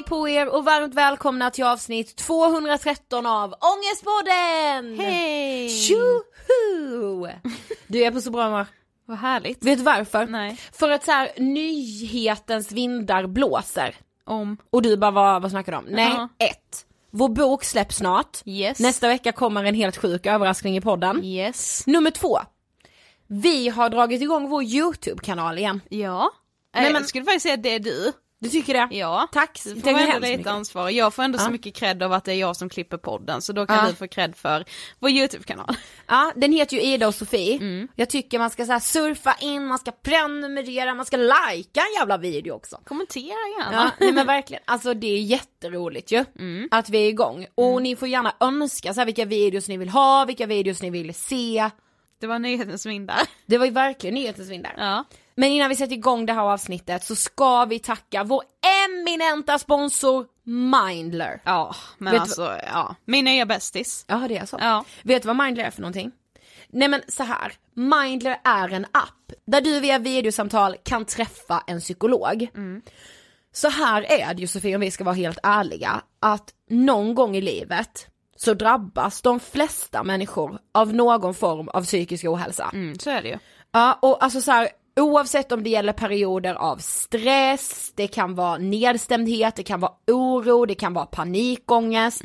Hej på er och varmt välkomna till avsnitt 213 av Ångestpodden! Hej! Tjoho! Du är på så bra humör. Vad härligt. Vet du varför? Nej. För att så här, nyhetens vindar blåser. Om. Och du bara, vad, vad snackar du om? Nej, Ja. ett. Vår bok släpps snart. Yes. Nästa vecka kommer en helt sjuk överraskning i podden. Yes. Nummer två. Vi har dragit igång vår YouTube-kanal igen. Ja. Nej, men- men... skulle faktiskt säga att det är du. Du tycker det? Ja. Tack. Du får ändå lite ansvar. Jag får ändå Ja. så mycket cred av att det är jag som klipper podden, så då kan Ja. du få cred för vår YouTube-kanal. Ja, den heter ju Ida och Sofie. Mm. Jag tycker man ska så surfa in, man ska prenumerera, man ska likea en jävla video också. Kommentera Ja, gärna. nej men verkligen, alltså det är jätteroligt ju Mm. att vi är igång. Och ni får gärna önska så här, vilka videos ni vill ha, vilka videos ni vill se. Det var nyhetens vindar. Det var ju verkligen nyhetens vindar. Ja. Men innan vi sätter igång det här avsnittet så ska vi tacka vår eminenta sponsor Mindler. Ja, men Vet alltså, ja. Min nya bästis. Ja det är så. Ja. Vet du vad Mindler är för någonting? Nej men så här. Mindler är en app där du via videosamtal kan träffa en psykolog. Så här är det ju Sofie om vi ska vara helt ärliga, att någon gång i livet så drabbas de flesta människor av någon form av psykisk ohälsa. Mm, så är det ju. Ja och alltså så här, oavsett om det gäller perioder av stress, det kan vara nedstämdhet, det kan vara oro, det kan vara panikångest.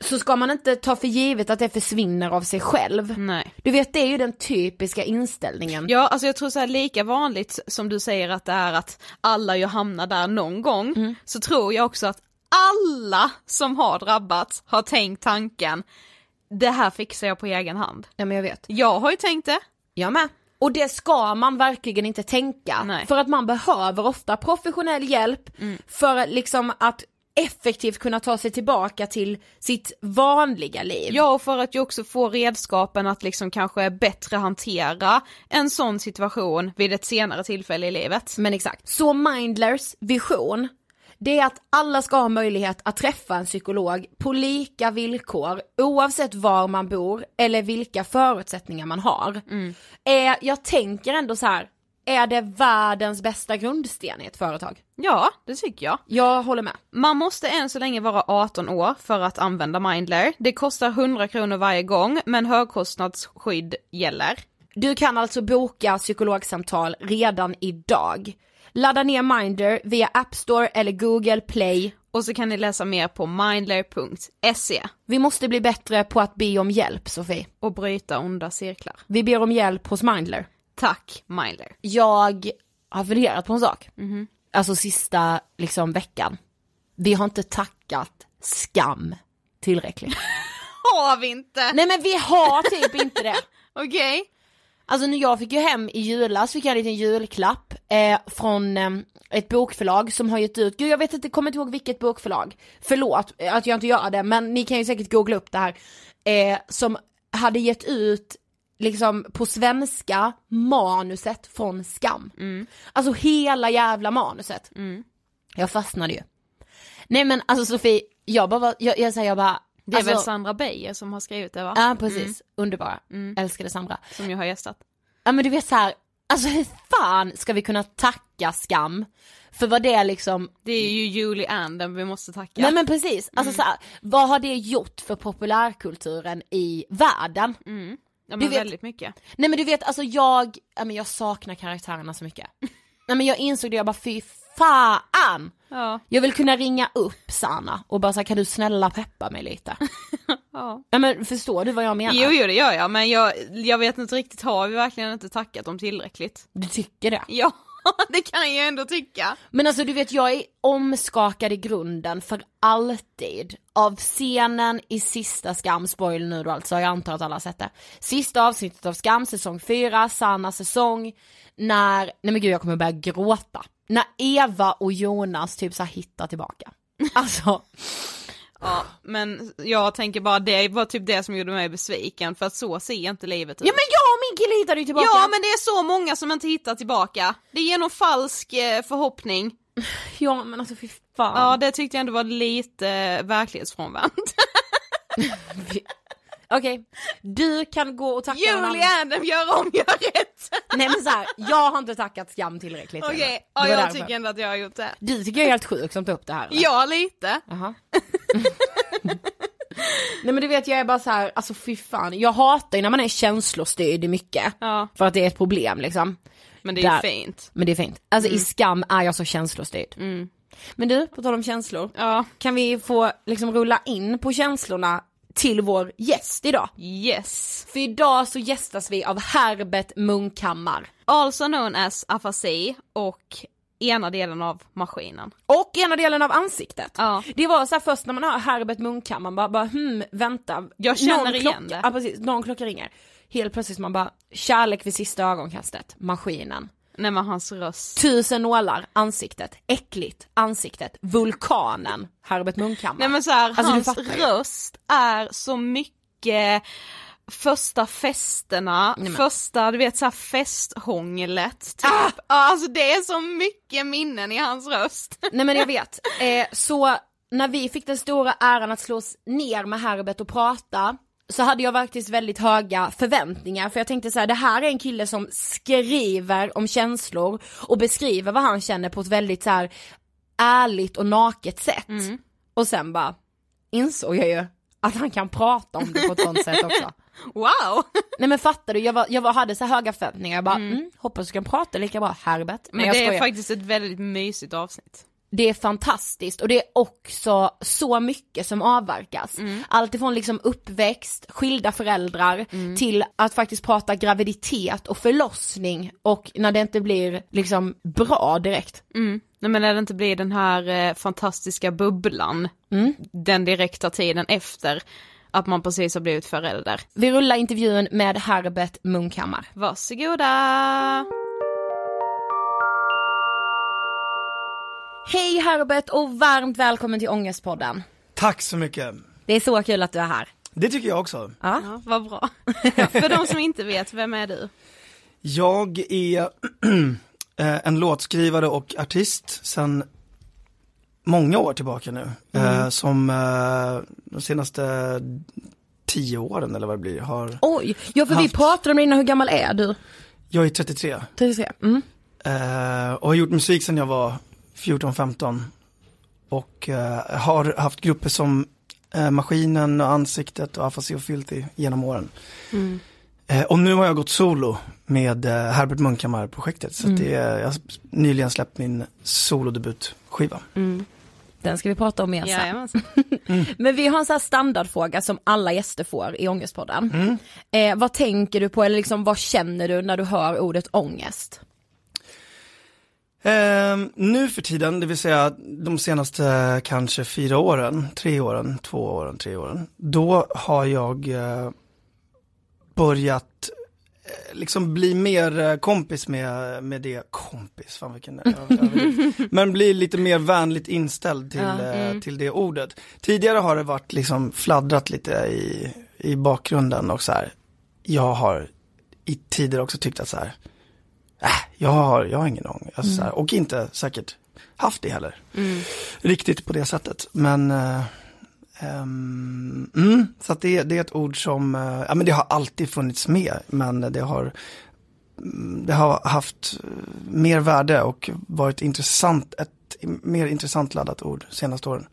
Så ska man inte ta för givet att det försvinner av sig själv. Nej. Du vet det är ju den typiska inställningen. Ja, alltså jag tror så här lika vanligt som du säger att det är att alla ju hamnar där någon gång, så tror jag också att alla som har drabbats har tänkt tanken, det här fixar jag på egen hand. Ja men jag vet. Jag har ju tänkt det. Jag med. Och det ska man verkligen inte tänka. Nej. För att man behöver ofta professionell hjälp för liksom att effektivt kunna ta sig tillbaka till sitt vanliga liv. Ja, och för att ju också få redskapen att liksom kanske bättre hantera en sån situation vid ett senare tillfälle i livet. Men exakt. Så Mindlers vision, det är att alla ska ha möjlighet att träffa en psykolog på lika villkor oavsett var man bor eller vilka förutsättningar man har. Eh, jag tänker ändå så här. är det världens bästa grundsten i ett företag? Ja, det tycker jag. Jag håller med. Man måste än så länge vara 18 år för att använda Mindler. Det kostar 100 kronor varje gång, men högkostnadsskydd gäller. Du kan alltså boka psykologsamtal redan idag. Ladda ner Mindler via App Store eller Google Play. Och så kan ni läsa mer på mindler.se Vi måste bli bättre på att be om hjälp, Sofie. och bryta onda cirklar. Vi ber om hjälp hos Mindler. Tack Mindler. Jag har funderat på en sak. Alltså sista liksom veckan. Vi har inte tackat skam tillräckligt. Har vi inte? Nej men vi har typ inte det. Okej. Alltså när jag fick ju hem i julas fick jag en liten julklapp eh, från eh, ett bokförlag som har gett ut, gud jag vet inte, kommer inte ihåg vilket bokförlag. Förlåt att jag inte gör det men ni kan ju säkert googla upp det här. Eh, som hade gett ut liksom på svenska manuset från Skam. Alltså hela jävla manuset. Jag fastnade ju. Nej men alltså Sofie, jag bara, jag, jag säger jag bara, Det är alltså, väl Sandra Beijer som har skrivit det va? Ja precis, underbara. Älskade Sandra. Som jag har gästat. Ja men du vet så här, alltså hur fan ska vi kunna tacka skam för vad det liksom, Det är ju Julie Anden vi måste tacka. nej men precis, alltså så här, vad har det gjort för populärkulturen i världen? ja, du men vet- väldigt mycket. Nej men du vet alltså jag, ja, men jag saknar karaktärerna så mycket. nej men jag insåg det, jag bara fy fan! Ja. Jag vill kunna ringa upp Sanna och bara säga kan du snälla peppa mig lite? ja. Ja men förstår du vad jag menar? Jo, jo det gör jag, men jag, jag vet inte riktigt, har vi verkligen inte tackat dem tillräckligt? Du tycker det? Ja. det kan jag ändå tycka. Men alltså du vet jag är omskakad i grunden för alltid av scenen i sista Skam, spoiler nu då alltså, jag antar att alla har sett det. Sista avsnittet av Skam, säsong 4, Sanna säsong, när, nej men gud jag kommer börja gråta. När Eva och Jonas typ så här hittar tillbaka. Alltså, Ja, men jag tänker bara det var typ det som gjorde mig besviken för att så ser inte livet ut. ja men jag och min kille hittade ju tillbaka. Ja men det är så många som inte hittar tillbaka. Det är någon falsk eh, förhoppning. ja men alltså fy fan. Ja det tyckte jag ändå var lite eh, verklighetsfrånvänt. Okej, du kan gå och tacka någon. Julie Adam gör om, gör rätt. Nej men så här, jag har inte tackat Skam tillräckligt. Okej, Det ja, jag därför. tycker ändå att jag har gjort det. Du tycker jag är helt sjuk som tar upp det här. eller? Ja lite. Jaha. Nej men du vet jag är bara så här, alltså fy fan, jag hatar ju när man är känslostyrd i mycket. Ja. För att det är ett problem liksom. Men det är Där. fint. Men det är fint. Alltså i skam är jag så känslostyrd. Men du, på tal om känslor. Ja. Kan vi få liksom rulla in på känslorna till vår gäst idag? Yes. För idag så gästas vi av Herbert Munkhammar. Also known as afasi och ena delen av maskinen. Och ena delen av ansiktet. Ja. Det var så här först när man hör Herbert Munkhammar, man bara, bara hmm, vänta. Jag känner Någon igen klocka, det. Ja precis, någon klocka ringer. Helt plötsligt man bara, kärlek vid sista ögonkastet, maskinen. Nej men hans röst. Tusen nålar, ansiktet, äckligt, ansiktet, vulkanen, Herbert Munkhammar. Nej men så här, Alltså, hans röst är så mycket första festerna, men- första du vet så här festhånglet typ. Ah! Alltså det är så mycket minnen i hans röst. Nej men jag vet, eh, så när vi fick den stora äran att slås ner med Herbert och prata så hade jag faktiskt väldigt höga förväntningar för jag tänkte så här: det här är en kille som skriver om känslor och beskriver vad han känner på ett väldigt så här ärligt och naket sätt. Och sen bara insåg jag ju att han kan prata om det på ett sånt sätt också. Wow! Nej men fattar du, jag, var, jag var, hade så höga förväntningar, jag bara mm. hoppas du kan prata lika bra Herbert. Men jag det är faktiskt ett väldigt mysigt avsnitt. Det är fantastiskt och det är också så mycket som avverkas. Allt ifrån liksom uppväxt, skilda föräldrar till att faktiskt prata graviditet och förlossning och när det inte blir liksom bra direkt. Mm. Nej men när det inte blir den här eh, fantastiska bubblan, den direkta tiden efter att man precis har blivit förälder. Vi rullar intervjun med Herbert Munkhammar. Varsågoda! Hej Herbert och varmt välkommen till Ångestpodden. Tack så mycket. Det är så kul att du är här. Det tycker jag också. Ja. Ja, vad bra. För de som inte vet, vem är du? Jag är eh, en låtskrivare och artist sedan många år tillbaka nu. Eh, som eh, de senaste tio åren eller vad det blir har, Oj, ja för vi Haft. pratade om det innan, hur gammal är du? jag är 33 33. Mm. och har gjort musik sedan jag var 14-15. Och eh, har haft grupper som eh, Maskinen och Ansiktet och Afasi och Filthy genom åren. Eh, och nu har jag gått solo med eh, Herbert Munkhammar-projektet. Så att det är, jag har nyligen släppt min solodebutskiva. Den ska vi prata om mer sen. Jajamensan. Men vi har en sån här standardfråga som alla gäster får i Ångestpodden. Eh, vad tänker du på eller liksom vad känner du när du hör ordet ångest? Eh, nu för tiden, det vill säga de senaste kanske fyra åren, tre åren, två åren, tre åren. Då har jag eh, börjat eh, liksom bli mer eh, kompis med, med det, kompis, fan vilken överdrift. Men bli lite mer vänligt inställd till, eh, till det ordet. Tidigare har det varit liksom fladdrat lite i, i bakgrunden och så här. Jag har i tider också tyckt att så här, äh, jag har, jag har ingen ångest. Alltså, så här, och inte säkert haft det heller. Riktigt på det sättet. Men, eh, ehm, mm, så det, det är ett ord som, eh, ja men det har alltid funnits med. Men det har, mm, det har haft eh, mer värde och varit intressant, ett mer intressant laddat ord senaste åren.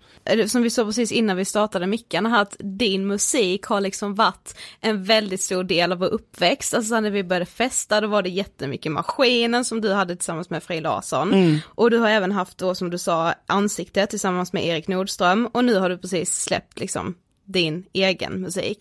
Som vi sa precis innan vi startade mickarna här, att din musik har liksom varit en väldigt stor del av vår uppväxt. Alltså när vi började festa, då var det jättemycket Maskinen som du hade tillsammans med Frej Larsson. Och du har även haft då, som du sa, Ansiktet tillsammans med Erik Nordström. Och nu har du precis släppt liksom din egen musik.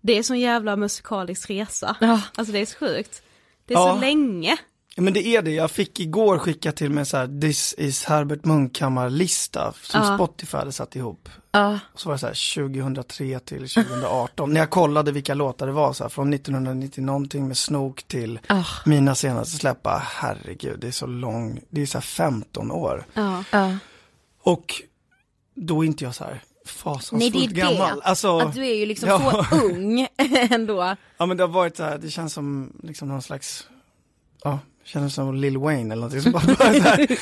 Det är sån jävla musikalisk resa. Ja. Alltså det är så sjukt. Det är Ja. så länge. Ja, men det är det, jag fick igår skicka till mig så här, this is Herbert Munkhammar-lista som Ja. Spotify hade satt ihop. Ja. Så var det så här 2003 till 2018. När jag kollade vilka låtar det var så här, från 1990 någonting med Snook till Ah. mina senaste släppa. Herregud, det är så lång, det är så här 15 år. Ja. Ja. Och då är inte jag så här Nej det fasansfullt är gammal. det, Alltså, att du är ju liksom ja. så ung ändå. Ja men det har varit så här, det känns som liksom någon slags, ja, Kändes som Lil Wayne eller någonting som bara började så här,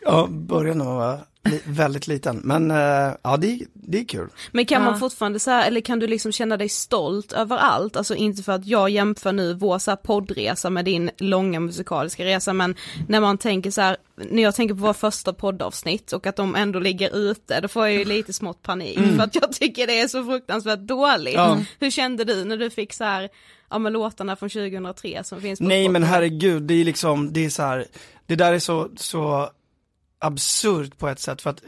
ja, början när man var väldigt liten. Men eh, ja, det, det är kul. Men kan Ja. man fortfarande så här, eller kan du liksom känna dig stolt över allt? Alltså inte för att jag jämför nu vår så här poddresa med din långa musikaliska resa, men när man tänker så här, när jag tänker på våra första poddavsnitt och att de ändå ligger ute, då får jag ju lite smått panik för att jag tycker det är så fruktansvärt dåligt. Ja. Hur kände du när du fick så här, ja men låtarna från 2003 som finns på Nej men Spotify? herregud, det är liksom, det är så här, det där är så, så absurt på ett sätt för att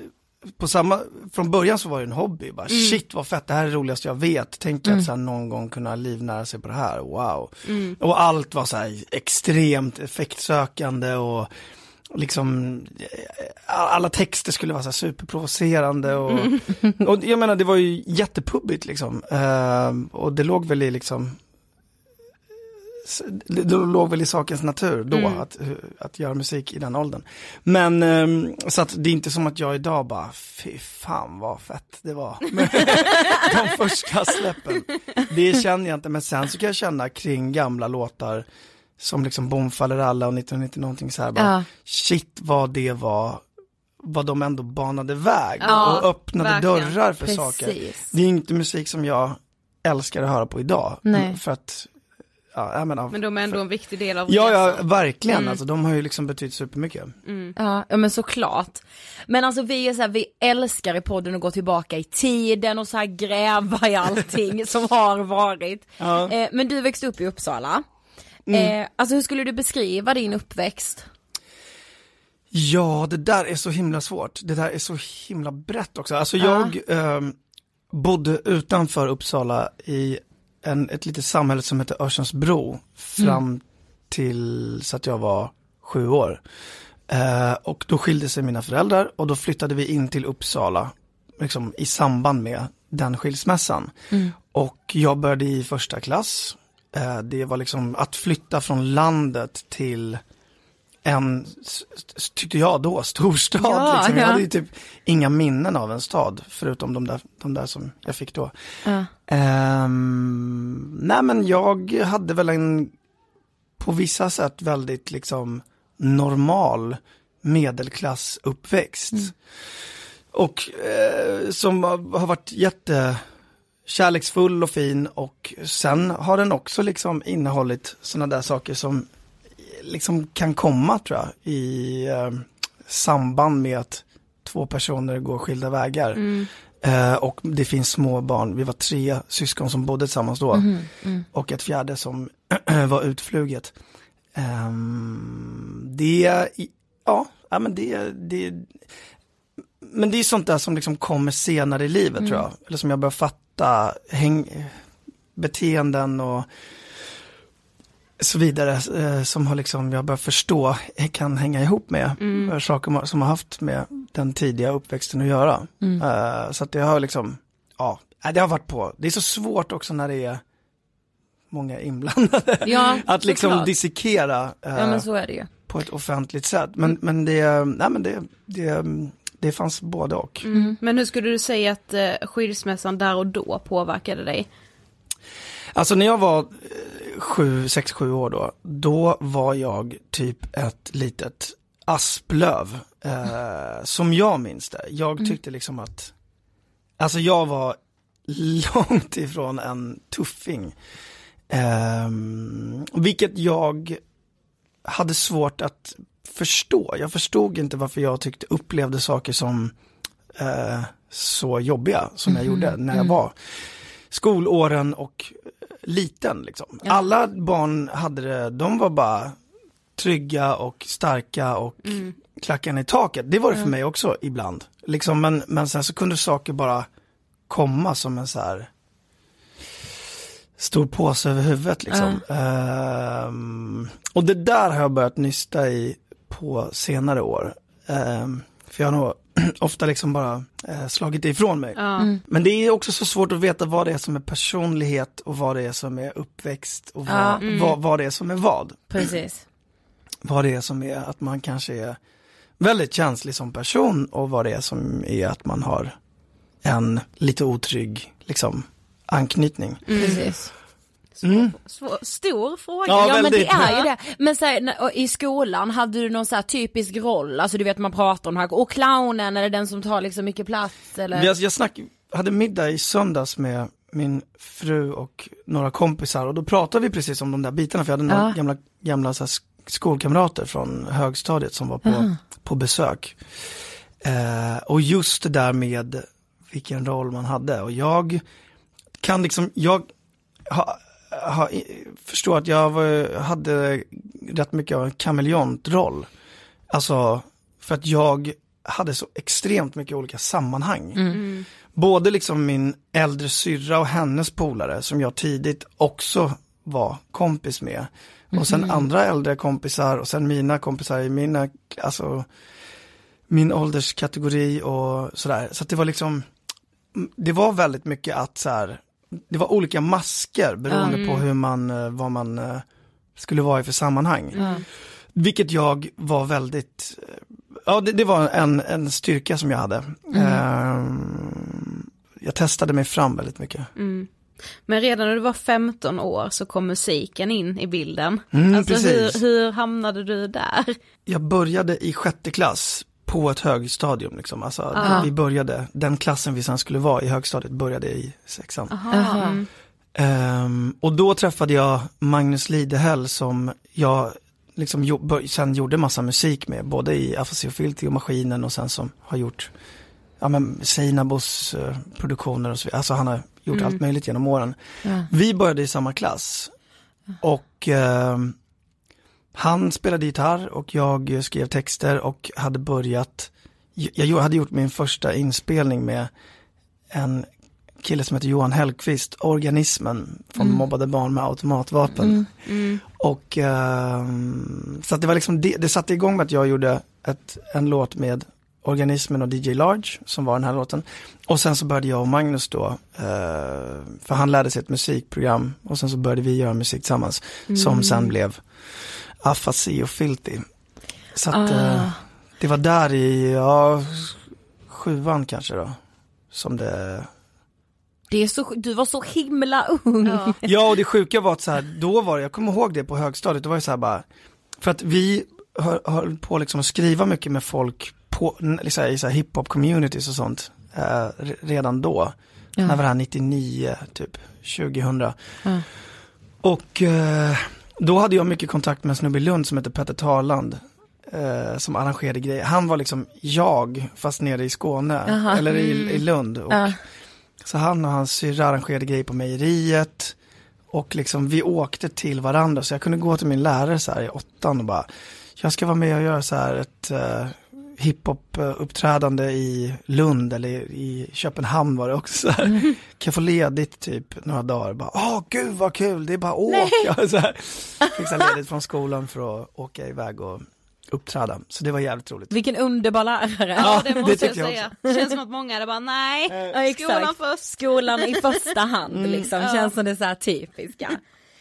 på samma, från början så var det en hobby, bara shit vad fett, det här är det roligaste jag vet, tänk att så här, någon gång kunna livnära sig på det här, wow. Och allt var så här extremt effektsökande och liksom eh, alla texter skulle vara så här superprovocerande och, och jag menar det var ju jättepubbigt liksom. Eh, och det låg väl i liksom det det låg väl i sakens natur då att, att göra musik i den åldern. Men ehm, så att det är inte som att jag idag bara, fy fan vad fett det var. De första släppen. Det känner jag inte, men sen så kan jag känna kring gamla låtar som liksom Bomfaller alla och 1990 någonting så här bara, Ja. shit vad det var, vad de ändå banade väg Ja, och öppnade verkligen. dörrar för saker. Precis. Det är inte musik som jag älskar att höra på idag. Nej. För att, ja, jag menar, Men de är ändå en viktig del av Ja, ja, verkligen. Mm. Alltså, de har ju liksom betytt supermycket. Ja, ja men såklart. Men alltså vi är så här, vi älskar i podden att gå tillbaka i tiden och så här gräva i allting som har varit. Ja. Mm. Eh, men du växte upp i Uppsala. Eh, alltså hur skulle du beskriva din uppväxt? Ja, det där är så himla svårt. Det där är så himla brett också. Alltså jag ehm, bodde utanför Uppsala i en, ett litet samhälle som heter Örsundsbro fram till så att jag var sju år. Eh, och då skilde sig mina föräldrar och då flyttade vi in till Uppsala liksom, i samband med den skilsmässan. Och jag började i första klass. Eh, det var liksom att flytta från landet till en, tyckte jag då, storstad. Ja, liksom. Jag ja. hade ju typ inga minnen av en stad, förutom de där, de där som jag fick då. Ja. Ehm, nej men jag hade väl en, på vissa sätt väldigt liksom normal medelklassuppväxt. Och eh, som har har varit jätte kärleksfull och fin och sen har den också liksom innehållit sådana där saker som liksom kan komma tror jag i eh, samband med att två personer går skilda vägar. Eh, och det finns små barn, vi var tre syskon som bodde tillsammans då. Och ett fjärde som var utfluget. Ehm, det, ja, ja men det, det, men det är sånt där som liksom kommer senare i livet tror jag. Eller som jag börjar fatta, häng, beteenden och så vidare eh, som har liksom, jag börjar förstå, kan hänga ihop med eh, saker som har haft med den tidiga uppväxten att göra. Eh, så att det har liksom, ja, det har varit på. Det är så svårt också när det är många inblandade. Ja, att liksom såklart. dissekera Ja på ett offentligt sätt. Men, men det, nej men det, det, det fanns både och. Men hur skulle du säga att skilsmässan där och då påverkade dig? Alltså när jag var sju, sex, sju år då, då var jag typ ett litet asplöv. Eh, som jag minns det. Jag tyckte liksom att, alltså jag var långt ifrån en tuffing. Ehm, vilket jag hade svårt att förstå. Jag förstod inte varför jag tyckte, upplevde saker som eh, så jobbiga som jag gjorde när jag var skolåren och eh, liten liksom. Alla barn hade det, de var bara trygga och starka och klackarna i taket. Det var det för mig också ibland. Liksom, men, men sen så kunde saker bara komma som en så här stor påse över huvudet liksom. Ehm, och det där har jag börjat nysta i på senare år. Ehm, för jag har nog ofta liksom bara eh, slagit det ifrån mig. Ja. Men det är också så svårt att veta vad det är som är personlighet och vad det är som är uppväxt och vad, Ja. vad, vad det är som är vad. Precis. Vad det är som är att man kanske är väldigt känslig som person och vad det är som är att man har en lite otrygg liksom anknytning. Precis. Mm. Svår, stor fråga. Ja, Ja men det är ju det. Men så här, i skolan, hade du någon så här typisk roll? Alltså du vet man pratar om här, och clownen eller den som tar liksom mycket plats eller? Jag, jag snack, hade middag i söndags med min fru och några kompisar och då pratade vi precis om de där bitarna för jag hade några Ja. gamla, gamla så skolkamrater från högstadiet som var på, på besök. Eh, och just det där med vilken roll man hade och jag kan liksom, jag ha, ha, förstår att jag var, hade rätt mycket av en kameleontroll. Alltså för att jag hade så extremt mycket olika sammanhang. Både liksom min äldre syrra och hennes polare som jag tidigt också var kompis med. Och sen andra äldre kompisar och sen mina kompisar i mina, alltså min ålderskategori och sådär. Så att det var liksom, det var väldigt mycket att så här, det var olika masker beroende på hur man, eh, vad man eh, skulle vara i för sammanhang. Vilket jag var väldigt, eh, ja det, det var en, en styrka som jag hade. Ehm, jag testade mig fram väldigt mycket. Men redan när du var 15 år så kom musiken in i bilden. Mm, alltså hur, hur hamnade du där? Jag började i sjätte klass på ett högstadium liksom. Alltså, vi började, den klassen vi sen skulle vara i högstadiet började i sexan. Mm. Ehm, och då träffade jag Magnus Lidehäll som jag liksom jo, sen gjorde massa musik med, både i Afasi och Filti och Maskinen och sen som har gjort, ja men Seinabos eh, produktioner och så vidare. Alltså han har gjort allt möjligt genom åren. Vi började i samma klass och ehm, han spelade gitarr och jag skrev texter och hade börjat, jag hade gjort min första inspelning med en kille som heter Johan Hellqvist, Organismen, från Mobbade barn med automatvapen. Och ehm, så att det var liksom, det, det satte igång med att jag gjorde ett, en låt med Organismen och DJ Large, som var den här låten. Och sen så började jag och Magnus då, eh, för han lärde sig ett musikprogram och sen så började vi göra musik tillsammans, som sen blev Afasi och Filthy. Så att eh, det var där i, ja, sjuan kanske då, som det Det är så, du var så himla ung. Ja och det sjuka var att så här, då var det, jag kommer ihåg det på högstadiet, då var det så här bara, för att vi hö- höll på liksom att skriva mycket med folk på, liksom, i så här hiphop communities och sånt, eh, re- redan då. När var det här 99, typ 2000. Och eh, då hade jag mycket kontakt med en snubbe i Lund som heter Petter Tarland. Eh, som arrangerade grejer. Han var liksom jag, fast nere i Skåne, eller i, i Lund. Och, Så han och hans syrra arrangerade grejer på mejeriet. Och liksom vi åkte till varandra så jag kunde gå till min lärare så här i åttan och bara Jag ska vara med och göra så här ett uh, hiphop uh, uppträdande i Lund eller i Köpenhamn var det också så här. Kan jag få ledigt typ några dagar? Bara, Åh gud vad kul, det är bara åk. Ja, så här. Fick så här ledigt från skolan för att åka iväg och uppträda. Så det var jävligt roligt. Vilken underbar lärare. Ja, det måste jag tycker jag säga. Det känns som att många hade bara nej, Ja, exakt. skolan först. Skolan i första hand liksom, känns som det så här typiska.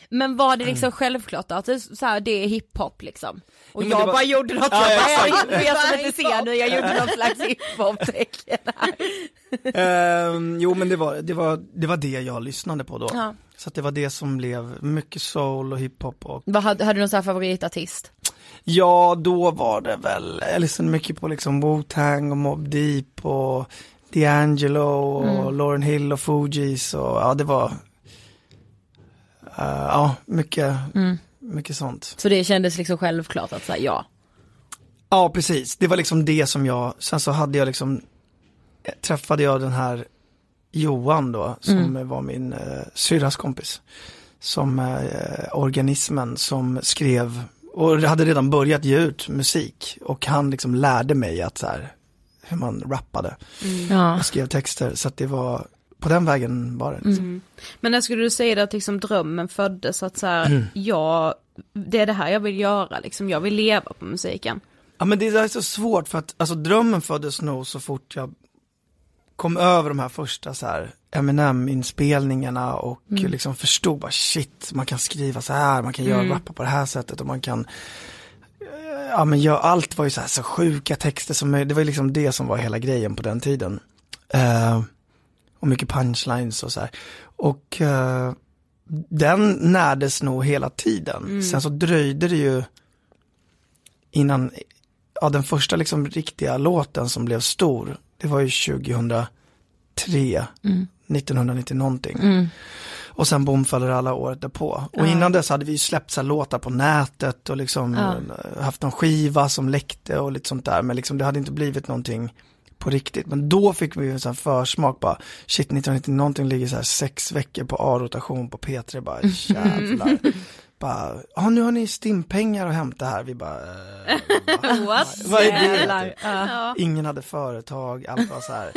Men var det liksom självklart då, att det, så här, det är hiphop liksom? Och jag var- bara gjorde något, Ja, jag, bara, exakt. jag, jag som inte ser nu, jag gjorde något slags hiphop-tecken här. Ehm, jo men det var, det, var, det var det jag lyssnade på då. Ja. Så det var det som blev mycket soul och hiphop och Vad hade, hade du någon så här favoritartist? Ja, då var det väl, jag lyssnade mycket på liksom Wu-Tang och Mob Deep och D'Angelo och Lauryn Hill och Fugees och ja det var, ja mycket, mycket sånt. Så det kändes liksom självklart att säga ja. Ja precis, det var liksom det som jag, sen så hade jag liksom, eh, träffade jag den här Johan då, som var min eh, syrras kompis. Som eh, organismen som skrev, och hade redan börjat ge ut musik. Och han liksom lärde mig att så här, hur man rappade. Ja. Jag skrev texter, så att det var på den vägen var det. Liksom. Mm. Men när skulle du säga att liksom drömmen föddes att så här, ja, det är det här jag vill göra liksom, jag vill leva på musiken. Ja men det är så svårt för att, alltså drömmen föddes nog så fort jag kom över de här första så här Eminem-inspelningarna och liksom förstod bara shit, man kan skriva så här, man kan göra rappa på det här sättet och man kan Ja men jag, allt var ju så här så sjuka texter som, det var ju liksom det som var hela grejen på den tiden. Eh, och mycket punchlines och så här. Och eh, den närdes nog hela tiden. Sen så dröjde det ju innan, ja den första liksom riktiga låten som blev stor, det var ju 2003, 1990 någonting. Och sen bomfade alla året därpå. Och innan dess hade vi ju släppt så låtar på nätet och liksom eh, haft någon skiva som läckte och lite sånt där. Men liksom det hade inte blivit någonting på riktigt. Men då fick vi ju en sån här försmak bara, shit 1990 någonting ligger så här sex veckor på A-rotation på P3, bara jävlar. bara, ja nu har ni stimpengar att hämta här, vi bara, eh, What? vad är det? Ja. Ingen hade företag, allt var så här.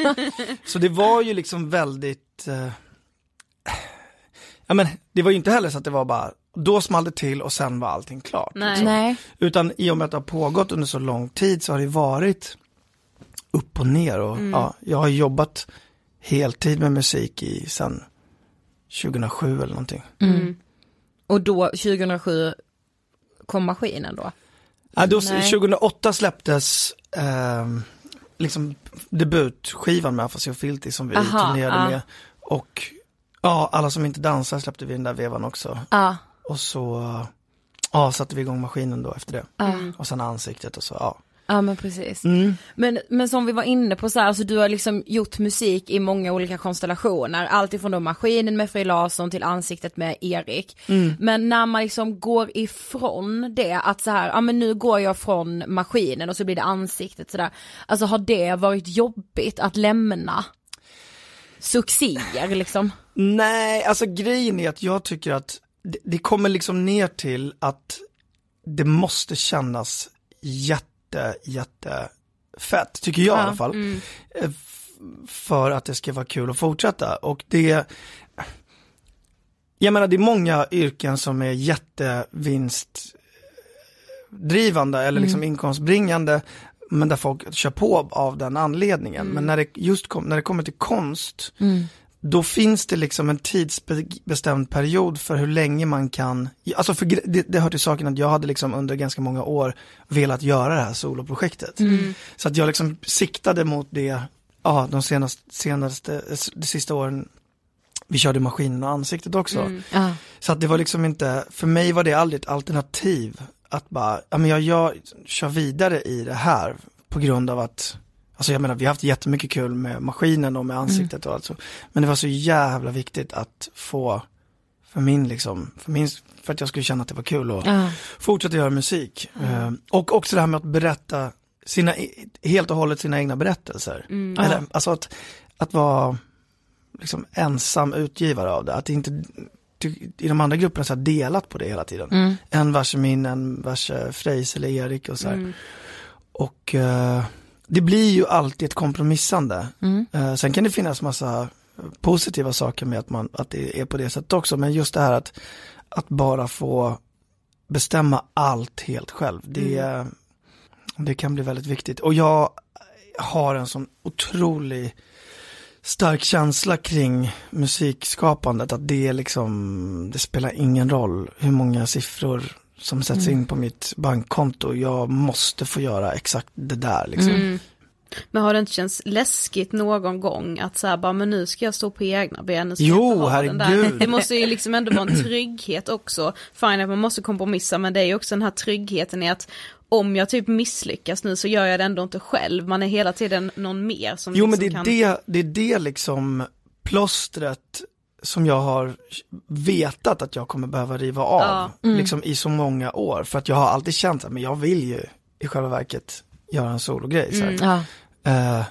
Så det var ju liksom väldigt, eh, ja men det var ju inte heller så att det var bara, då small det till och sen var allting klart. Nej. Nej. Utan i och med att det har pågått under så lång tid så har det varit upp och ner och ja, jag har jobbat heltid med musik i sen 2007 eller någonting. Och då, 2007, kom maskinen då? Ja, då, Nej. 2008 släpptes ehm, liksom debutskivan med Afasi och Filti som vi Aha, turnerade ja. med. Och ja, alla som inte dansar släppte vi den där vevan också. Ja. Och så ja, satte vi igång maskinen då efter det. Ja. Och sen ansiktet och så, ja. Ja men precis. Mm. Men, men som vi var inne på så här, alltså du har liksom gjort musik i många olika konstellationer, allt ifrån då maskinen med Frej Larsson till ansiktet med Erik. Men när man liksom går ifrån det, att så här, ja men nu går jag från maskinen och så blir det ansiktet sådär. Alltså har det varit jobbigt att lämna succéer liksom? Nej, alltså grejen är att jag tycker att det, det kommer liksom ner till att det måste kännas jätte, jätte fett, tycker jag i alla fall. Eh, f- För att det ska vara kul att fortsätta. Och det, jag menar det är många yrken som är jättevinstdrivande eller liksom inkomstbringande. Men där folk kör på av den anledningen. Men när det just kom, när det kommer till konst, då finns det liksom en tidsbestämd period för hur länge man kan, alltså för det, det hör till saken att jag hade liksom under ganska många år velat göra det här soloprojektet. Så att jag liksom siktade mot det, ja de senaste, senaste, de sista åren, vi körde maskinen och ansiktet också. Ja. Så att det var liksom inte, för mig var det aldrig ett alternativ att bara, ja men jag, jag kör vidare i det här på grund av att, alltså jag menar vi har haft jättemycket kul med maskinen och med ansiktet och allt så. Men det var så jävla viktigt att få, för min liksom, för min, för att jag skulle känna att det var kul att Ja. fortsätta göra musik. Eh, och också det här med att berätta sina, helt och hållet sina egna berättelser. Eller, alltså att, att vara liksom ensam utgivare av det. Att inte i de andra grupperna så har delat på det hela tiden. En vers är min, en vers är Frejs eller Erik och så här. Och eh, det blir ju alltid ett kompromissande. Eh, sen kan det finnas massa positiva saker med att, man, att det är på det sättet också. Men just det här att, att bara få bestämma allt helt själv. Det, det kan bli väldigt viktigt. Och jag har en sån otrolig stark känsla kring musikskapandet, att det liksom, det spelar ingen roll hur många siffror som sätts in på mitt bankkonto, jag måste få göra exakt det där liksom. Men har det inte känts läskigt någon gång att så här, bara, men nu ska jag stå på egna ben, ska Jo, herregud. Det måste ju liksom ändå vara en trygghet också. Fine att man måste kompromissa, men det är ju också den här tryggheten i att om jag typ misslyckas nu så gör jag det ändå inte själv. Man är hela tiden någon mer som Jo men liksom det är, kan... det, det är det liksom plåstret som jag har vetat att jag kommer behöva riva av Ja. liksom i så många år. För att jag har alltid känt att men jag vill ju i själva verket göra en sologrej. Så här. Ja. Eh,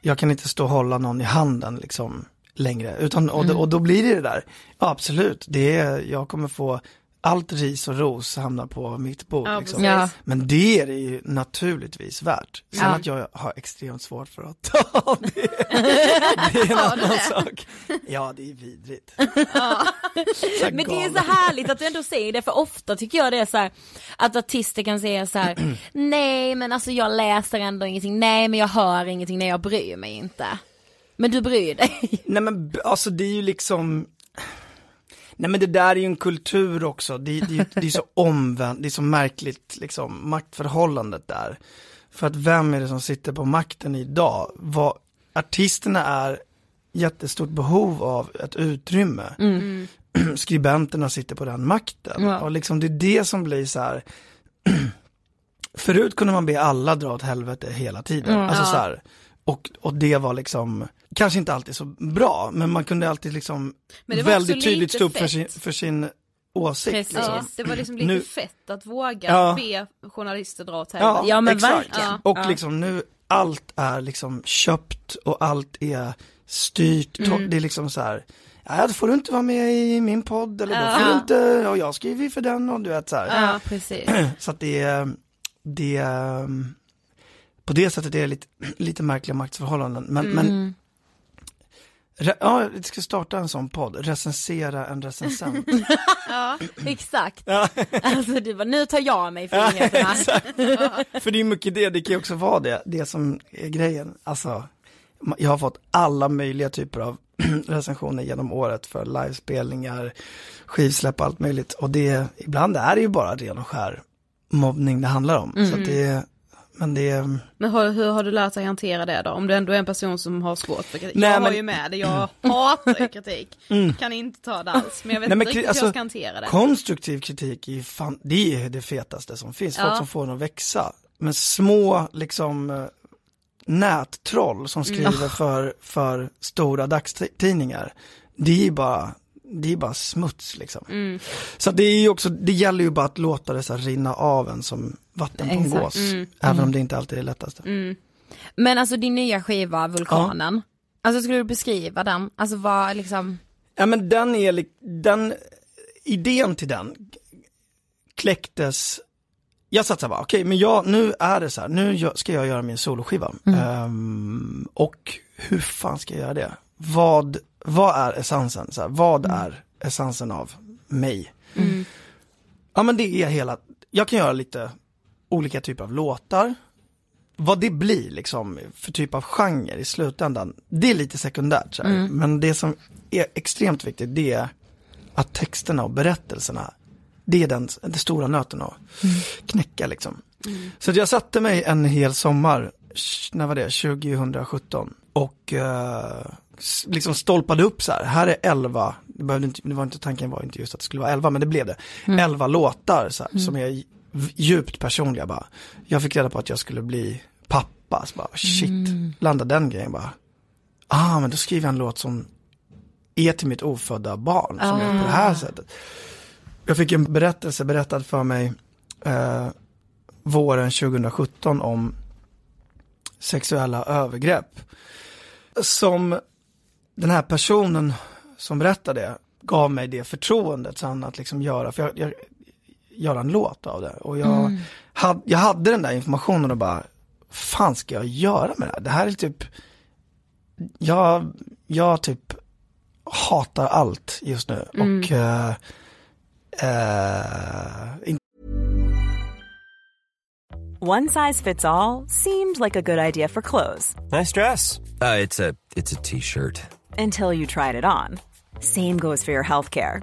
jag kan inte stå och hålla någon i handen liksom längre. Utan, och, då- och då blir det det där, ja, absolut, det är, jag kommer få allt ris och ros hamnar på mitt bord. Ja, liksom. Ja. Men det är det ju naturligtvis värt. Sen Ja. att jag har extremt svårt för att ta det, det är en annan sak. Ja, det är vidrigt. Men det är så härligt att du ändå säger det, för ofta tycker jag det är så här, att artister kan säga så här: nej men alltså jag läser ändå ingenting, nej men jag hör ingenting, nej jag bryr mig inte. Men du bryr dig. Nej men alltså det är ju liksom Nej men det där är ju en kultur också, det, det, det är så omvänt, det är så märkligt liksom maktförhållandet där. För att vem är det som sitter på makten idag? Vad, artisterna är jättestort behov av ett utrymme. Skribenterna sitter på den makten. Ja. Och liksom det är det som blir så här. Förut kunde man be alla dra åt helvete hela tiden. Alltså så här, och, och det var liksom, kanske inte alltid så bra, men man kunde alltid liksom väldigt tydligt stå upp för sin, för sin åsikt. Precis. Liksom. Ja, det var liksom lite Nu- fett att våga Ja. be journalister dra åt helvete. Ja, Ja, men exakt. verkligen. Och Ja. liksom nu, allt är liksom köpt och allt är styrt. Mm. Det är liksom så här, ja då får du inte vara med i min podd eller då får du inte, och jag skriver ju för den och du vet så här. Ja precis. Så att det är, det är, på det sättet är det lite, lite märkliga maktförhållanden. Men, Mm. men re, ja, vi ska starta en sån podd, recensera en recensent. Exakt. Alltså du bara, nu tar jag mig för nyheterna. För det är mycket det, det kan ju också vara det, det som är grejen. Alltså, jag har fått alla möjliga typer av recensioner genom året för livespelningar, skivsläpp och allt möjligt. Och det, ibland är det ju bara ren och skär mobbning det handlar om. Så att det, men det, Men hur, hur har du lärt dig hantera det då? Om du ändå är en person som har svårt för kritik. Nej, jag har men- ju med det, jag hatar kritik. Kan inte ta det alls, men jag vet Nej, inte riktigt alltså, hur jag ska hantera det. konstruktiv kritik är fan, det är det fetaste som finns, folk Ja. som får en att växa. Men små, liksom, eh, nättroll som Mm. skriver för, för stora dagstidningar, det är ju bara, det är bara smuts liksom. Mm. Så det är ju också, det gäller ju bara att låta det så rinna av en som vatten på en Exakt. gås. Mm. Även om det inte alltid är det lättaste. Men alltså din nya skiva Vulkanen, alltså skulle du beskriva den? Alltså vad liksom, Ja men den är, den, idén till den kläcktes, jag satt så här bara, okej men jag, nu är det så här, nu ska jag göra min soloskiva. Ehm, och hur fan ska jag göra det? Vad, vad är essensen? Så här, vad är essensen av mig? Ja men det är hela, jag kan göra lite olika typer av låtar. Vad det blir liksom för typ av genre i slutändan, det är lite sekundärt. Så här. Men det som är extremt viktigt det är att texterna och berättelserna, det är den, den stora nöten att knäcka liksom. Så att jag satte mig en hel sommar, när var det, 2017 och eh, liksom stolpade upp så här, här är elva, det, behövde inte, det var inte, tanken var inte just att det skulle vara elva men det blev det, elva låtar så här, som är dj- djupt personliga bara. Jag fick reda på att jag skulle bli pappa, så bara shit, landade den grejen bara. Ah men då skriver jag en låt som är till mitt ofödda barn som är på det här sättet. Jag fick en berättelse berättad för mig eh, våren 2017 om sexuella övergrepp. Som den här personen som berättade gav mig det förtroendet sen att liksom göra, för jag, jag, göra en låt av det. Och jag, hade, jag hade den där informationen och bara, fan ska jag göra med det här? Det här är typ, jag, jag typ hatar allt just nu. Och eh, eh, One size fits all seemed like a good idea for clothes Nice dress. Uh, it's a it's a t-shirt. until you tried it on. Same goes for your healthcare.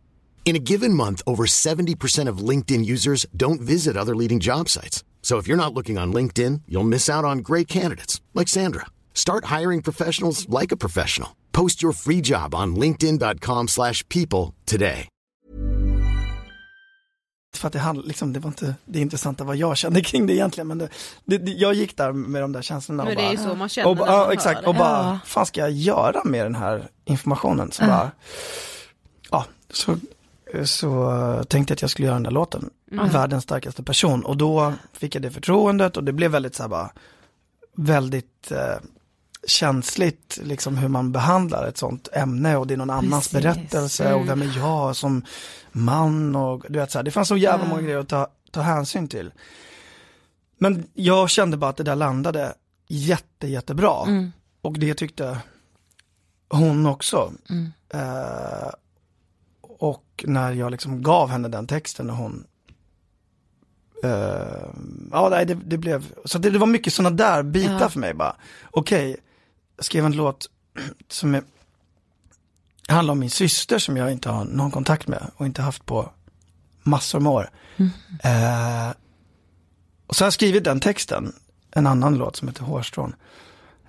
In a given month, over 70% of LinkedIn users don't visit other leading job sites. So if you're not looking on LinkedIn, you'll miss out on great candidates like Sandra. Start hiring professionals like a professional. Post your free job on linkedin.com/people slash people today. För att det handlar, liksom, det var inte det intressanta vad jag kände kring det egentligen, men det, det, det, jag gick där med de där känslorna Men och det är ju så man känner och, när bara- man hör exakt, och bara, Ja. fan ska jag göra med den här informationen? Så Ja. bara, ja, så, så tänkte jag att jag skulle göra den där låten, Mm. världens starkaste person, och då fick jag det förtroendet och det blev väldigt så här bara, väldigt eh, känsligt liksom hur man behandlar ett sånt ämne och det är någon annans Precis. berättelse Mm. och vem är jag som man och du vet så här, det fanns så jävla många grejer att ta, ta hänsyn till. Men jag kände bara att det där landade jätte, jättebra. Mm. Och det tyckte hon också. Mm. Eh, och när jag liksom gav henne den texten och hon eh, Ja, nej, det, det blev, så det, det var mycket sådana där bitar Ja. för mig bara. Okej, jag skrev en låt som är, handlar om min syster som jag inte har någon kontakt med och inte haft på massor med år. Eh, och så har jag skrivit den texten, en annan låt som heter Hårstrån.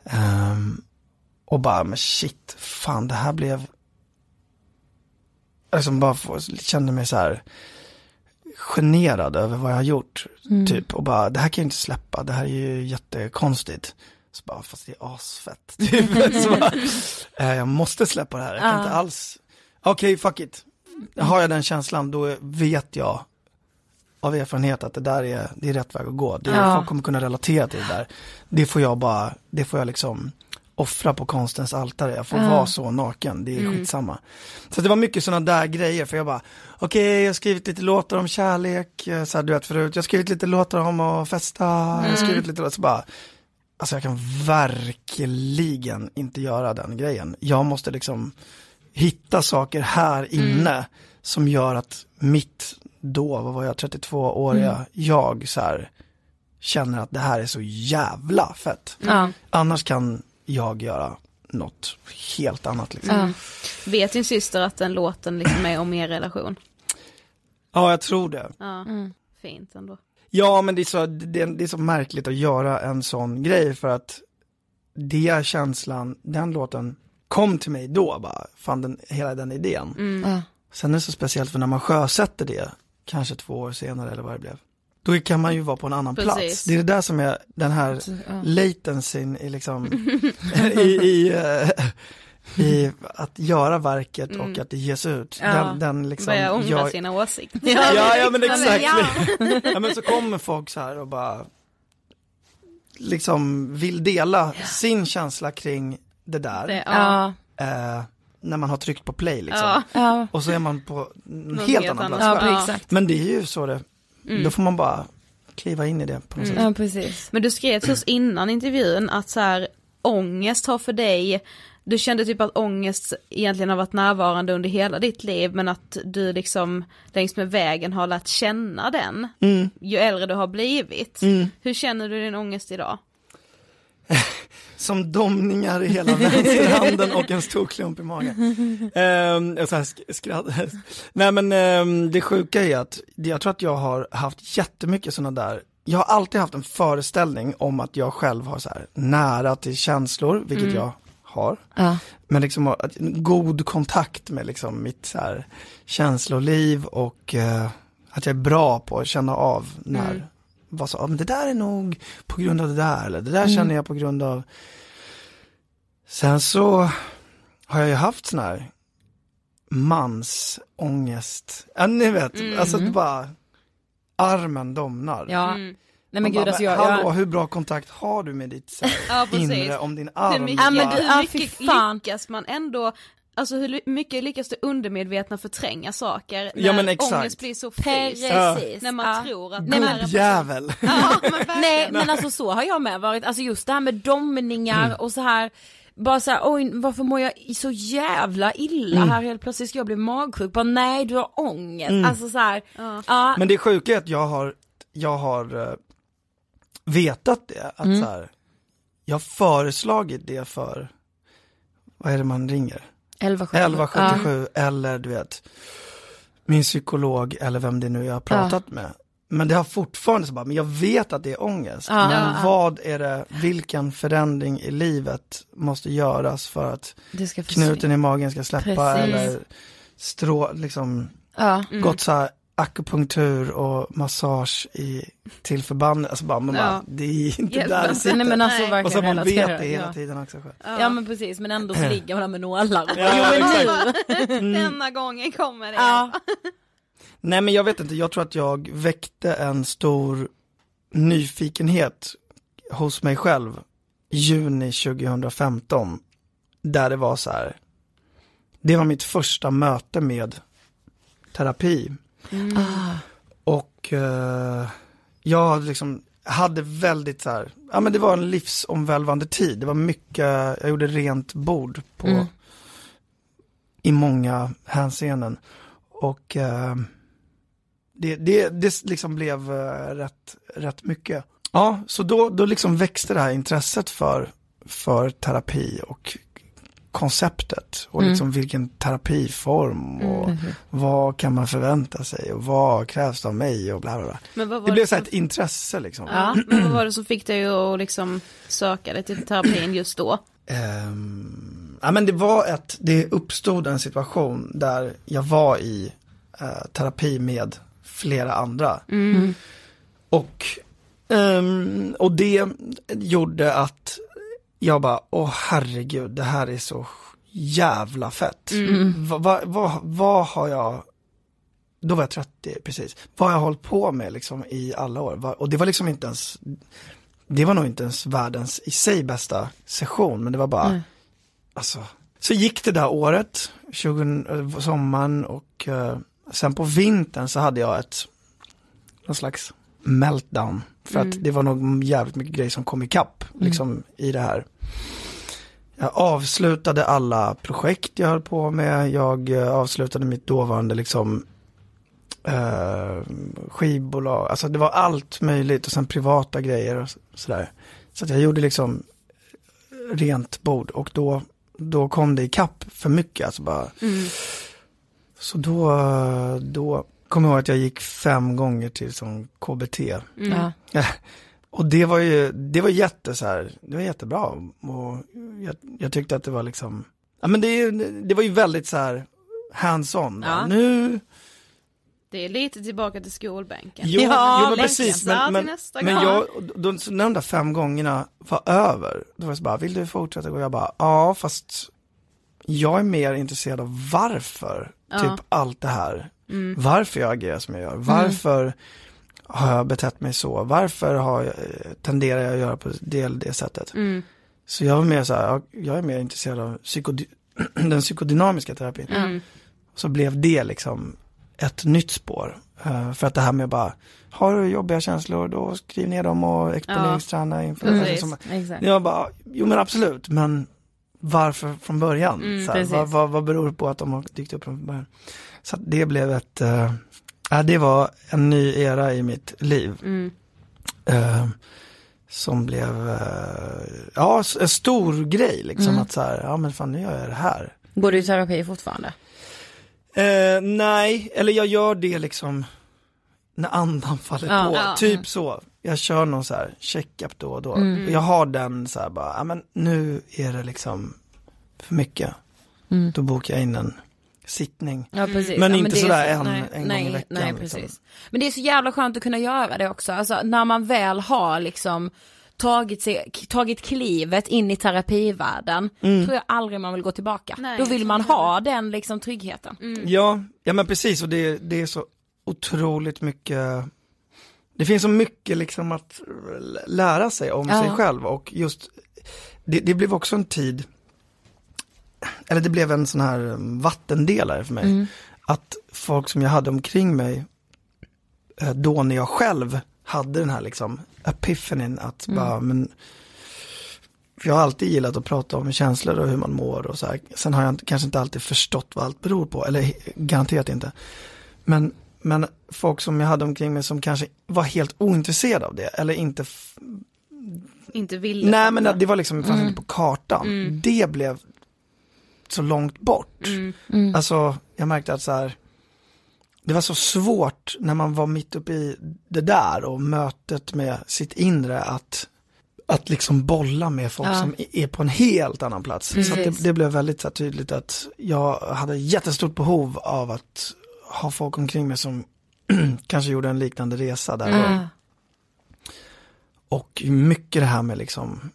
Ehm, och bara, men shit, fan det här blev, liksom bara kände mig så här generad över vad jag har gjort. Typ, och bara, det här kan jag inte släppa, det här är ju jättekonstigt. Så bara, fast det är asfett. Typ. så bara, eh, jag måste släppa det här, jag kan Ja. inte alls, okej fuck it. Har jag den känslan, då vet jag av erfarenhet att det där är, det är rätt väg att gå. Det, Ja. Folk kommer kunna relatera till det där. Det får jag bara, det får jag liksom offra på konstens altare. Jag får Ja. vara så naken, det är skitsamma. Så det var mycket sådana där grejer, för jag bara, okej jag har skrivit lite låtar om kärlek, eh, så här, du vet förut, jag har skrivit lite låtar om att festa, jag har skrivit lite låtar, så bara, alltså jag kan verkligen inte göra den grejen. Jag måste liksom hitta saker här inne som gör att mitt då, vad var jag, 32-åriga jag så här känner att det här är så jävla fett. Ja. Annars kan jag göra något helt annat liksom. Ja, Ja. Vet din syster att den låten liksom är om er relation? jag tror det. Ja, fint ändå. Ja, men det är, så, det, det är så märkligt att göra en sån grej för att det är känslan, den låten kom till mig då bara, fan den, hela den idén. Ja. Sen är det så speciellt för när man sjösätter det, kanske två år senare eller vad det blev, då kan man ju vara på en annan Precis. plats. Det är det där som är den här Ja. latencyn i liksom, i, i, eh, i att göra verket och att det ges ut. Ja. Den, den liksom, Börja ångra jag- sina åsikter. Ja, ja men Ja, men exakt. ja. Ja. men så kommer folk så här och bara liksom vill dela sin känsla kring det där. Det, ja. Eh, när man har tryckt på play liksom. Ja. Och så är man på en helt helt annan plats. Ja. Men det är ju så det, då får man bara kliva in i det på något sätt. Ja, precis. Men du skrev till oss innan intervjun att så här, ångest har för dig, du kände typ att ångest egentligen har varit närvarande under hela ditt liv men att du liksom längs med vägen har lärt känna den ju äldre du har blivit. Hur känner du din ångest idag? Som domningar i hela vänsterhanden och en stor klump i magen. Ehm, och sk- skratt. Nej men ehm, det sjuka är att jag tror att jag har haft jättemycket sådana där jag har alltid haft en föreställning om att jag själv har så här nära till känslor, vilket jag har. Ja. Men liksom god kontakt med liksom mitt så här känsloliv och eh, att jag är bra på att känna av när, vad så, men det där är nog på grund av det där, eller det där känner jag på grund av. Sen så har jag ju haft sån här mansångest, ja ni vet, alltså det bara, armen domnar. Ja. Mm. Nej men gud bara, alltså jag, hallå, jag hur bra kontakt har du med ditt så här, Ja, inre om din Hur arm? mycket, Ja, men du- hur mycket lyckas man ändå Alltså hur mycket lyckas det undermedvetna förtränga saker när Ja, men exakt. ångest blir så fys. Precis. När man Ja. tror att men- här Jävel. Ja, men. Nej men alltså så har jag med varit, alltså just det här med domningar Mm. och så här bara så här, oj varför mår jag så jävla illa Mm. här helt plötsligt ska jag bli magsjuk, bara nej du har ångest, alltså så här, ja. Men det sjuka är att jag har, jag har eh, vetat det, att Mm. så här, jag har föreslagit det för, vad är det man ringer? 1177. 1177 eller du vet, min psykolog eller vem det nu jag har pratat med. Men det har fortfarande så bara, men jag vet att det är ångest. Ja. men Ja. vad är det, vilken förändring i livet måste göras för att knuten i magen ska släppa Precis. eller strå, liksom Ja. gått så här akupunktur och massage i, till förband, alltså bara, man bara, Ja. det är inte Hjälp där det inte. sitter. Nej men alltså Nej. och så man vet det hela ja. tiden också själv. Ja men precis, men ändå så ligger man där med nålar bara, Ja, jo men nu. Denna gången kommer det. Ja. Nej men jag vet inte, jag tror att jag väckte en stor nyfikenhet hos mig själv juni 2015. Där det var så här, det var mitt första möte med terapi. Ah. Och eh, jag liksom hade väldigt så här, ja men det var en livsomvälvande tid. Det var mycket, jag gjorde rent bord på, Mm. i många hänseenden. Och eh, det, det, det liksom blev eh, rätt, rätt mycket. Ja, så då, då liksom växte det här intresset för, för terapi och konceptet och Mm. liksom vilken terapiform och vad kan man förvänta sig och vad krävs av mig och bla bla bla. Men vad var Det blev så som- här ett intresse liksom. Ja, men vad var det som fick dig att liksom söka dig till terapin just då? Ehm, ja men det var ett, det uppstod en situation där jag var i eh, terapi med flera andra. Och, ehm, och det gjorde att jag bara, åh herregud, det här är så jävla fett. Vad va, va, vad har jag, då var jag 30 precis, vad har jag hållit på med liksom i alla år? Va- Och det var liksom inte ens, det var nog inte ens världens i sig bästa session, men det var bara, alltså. Så gick det där året, 20, eh, sommaren och eh, sen på vintern så hade jag ett, någon slags meltdown. För att det var nog jävligt mycket grejer som kom ikapp liksom i det här. Jag avslutade alla projekt jag höll på med, jag eh, avslutade mitt dåvarande liksom eh, skivbolag, alltså det var allt möjligt och sen privata grejer och så- sådär. Så att jag gjorde liksom rent bord och då, då kom det ikapp för mycket, alltså bara. Så då, då kom jag ihåg att jag gick fem gånger till som KBT. Ja. Och det var ju, det var jätte så här, det var jättebra. Och jag, jag tyckte att det var liksom, ja men det, det var ju väldigt så här hands-on. Ja. Nu, Det är lite tillbaka till skolbänken. jo, Ja, jo men precis. Men, men, men jag, då, så när de där fem gångerna var över, då var jag så bara, vill du fortsätta gå? Jag bara, ja fast jag är mer intresserad av varför, typ allt det här. Varför jag agerar som jag gör, varför har jag betett mig så, varför har jag, tenderar jag att göra på det det sättet. Så jag var mer så här, jag, är mer intresserad av psykody- den psykodynamiska terapin. Så blev det liksom ett nytt spår. Eh, för att det här med bara, har du jobbiga känslor då skriv ner dem och exponeringsträna inför Mm, alltså, precis. som, Exakt. Jag bara, jo men absolut, men varför från början? så här, vad, vad, vad beror det på att de har dykt upp från början? Så det blev ett, uh, ja, det var en ny era i mitt liv. Eh, som blev, eh, ja, en stor grej liksom. Att så här, ja men fan nu gör jag det här. Går du i terapi fortfarande? Eh, nej, eller jag gör det liksom när andan faller Ja. på. Ja. Typ så. Jag kör någon så här check-up då och då. Mm. Jag har den så här bara, ja men nu är det liksom för mycket. Mm. Då bokar jag in en sittning. Ja precis. Men ja, inte är sådär så- en- nej, en gång nej, i veckan, Nej liksom. precis. Men det är så jävla skönt att kunna göra det också, alltså när man väl har liksom tagit, sig, tagit klivet in i terapivärlden, Mm. tror jag aldrig man vill gå tillbaka. Nej, Då vill man ha den liksom tryggheten. Ja, ja men precis och det, det är så otroligt mycket Det finns så mycket liksom att lära sig om Ja. sig själv och just det, det blev också en tid eller det blev en sån här um, vattendelare för mig. Mm. Att folk som jag hade omkring mig, eh, då när jag själv hade den här liksom epiphanin att Mm. bara, men för jag har alltid gillat att prata om känslor och hur man mår och så här. Sen har jag kanske inte alltid förstått vad allt beror på, eller garanterat inte. Men, men folk som jag hade omkring mig som kanske var helt ointresserade av det, eller inte Inte ville. Nej men det var liksom, fanns Mm. inte på kartan. Mm. Det blev så långt bort. Mm. Mm. Alltså jag märkte att så här, det var så svårt när man var mitt uppe i det där och mötet med sitt inre att, att liksom bolla med folk Ja. som är på en helt annan plats. Så att det, Precis. det blev väldigt så tydligt att jag hade jättestort behov av att ha folk omkring mig som kanske gjorde en liknande resa där. Ja. Och mycket det här med liksom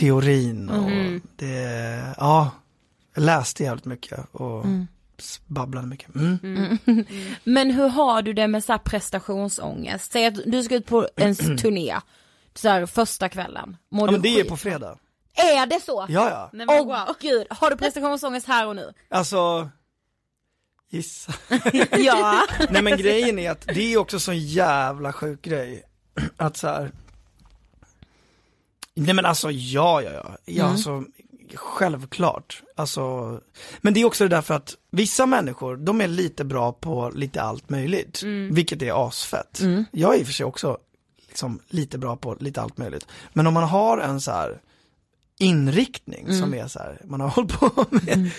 anknytningsteorin och Mm. det, ja, jag läste jävligt mycket och Mm. babblade mycket. Mm. Mm. Men hur har du det med så här prestationsångest? Säg att du ska ut på en turné, så här första kvällen. Mår Ja, du men det är skit? på fredag. Är det så? Ja, ja. Nej, men wow. gud, har du prestationsångest här och nu? Alltså, gissa. ja. Nej men grejen är att det är också så jävla sjuk grej. Att så här. Nej men alltså ja, ja, ja. ja Mm. alltså, självklart. Alltså, men det är också det där för att vissa människor, de är lite bra på lite allt möjligt. Vilket är asfett. Mm. Jag är i och för sig också liksom, lite bra på lite allt möjligt. Men om man har en så här inriktning som är så här, man har hållit på med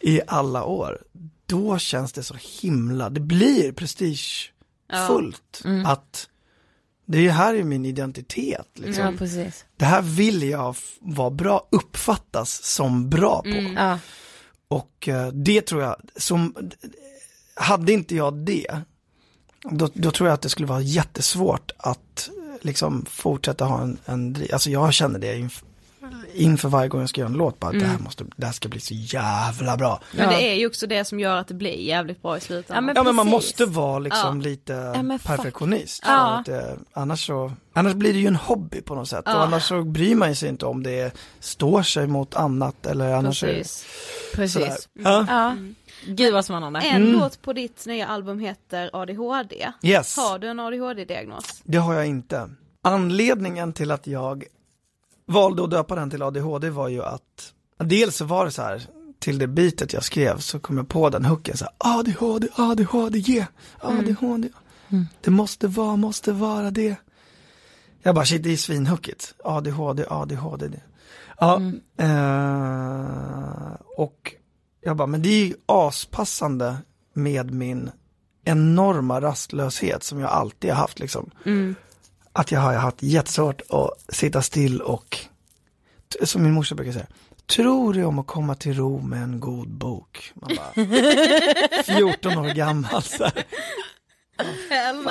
i alla år, då känns det så himla, det blir prestigefullt att det är ju här är min identitet liksom. ja, precis. Det här vill jag vara bra, uppfattas som bra på. Ja. Och eh, det tror jag, som, hade inte jag det, då, då tror jag att det skulle vara jättesvårt att liksom fortsätta ha en, en alltså jag känner det inför varje gång jag ska göra en låt, bara att det, här måste, det här ska bli så jävla bra. Men det är ju också det som gör att det blir jävligt bra i slutändan. Ja, men Ja men man precis. måste vara liksom Ja. lite perfektionist. Ja. För att, eh, annars, så, annars blir det ju en hobby på något sätt. Ja. Och annars så bryr man sig inte om det står sig mot annat eller annars är det Precis. sådär. Precis. Ja. Ja. Gud vad spännande. En Mm. låt på ditt nya album heter ADHD. Yes, Har du en ADHD-diagnos? det har jag inte. Anledningen till att jag valde att döpa den till ADHD var ju att dels så var det så här till det bitet jag skrev så kom jag på den hooken så här ADHD, ADHD, yeah, ADHD. Det måste vara, måste vara det. Jag bara shit det är svinhookigt. ADHD, ADHD. Det. Ja, eh, och jag bara men det är ju aspassande med min enorma rastlöshet som jag alltid har haft liksom. Att jag har haft jättesvårt att sitta still och, som min morsa brukar säga, tror det om att komma till ro med en god bok. Man bara, 14 år gammal så här. Hell no.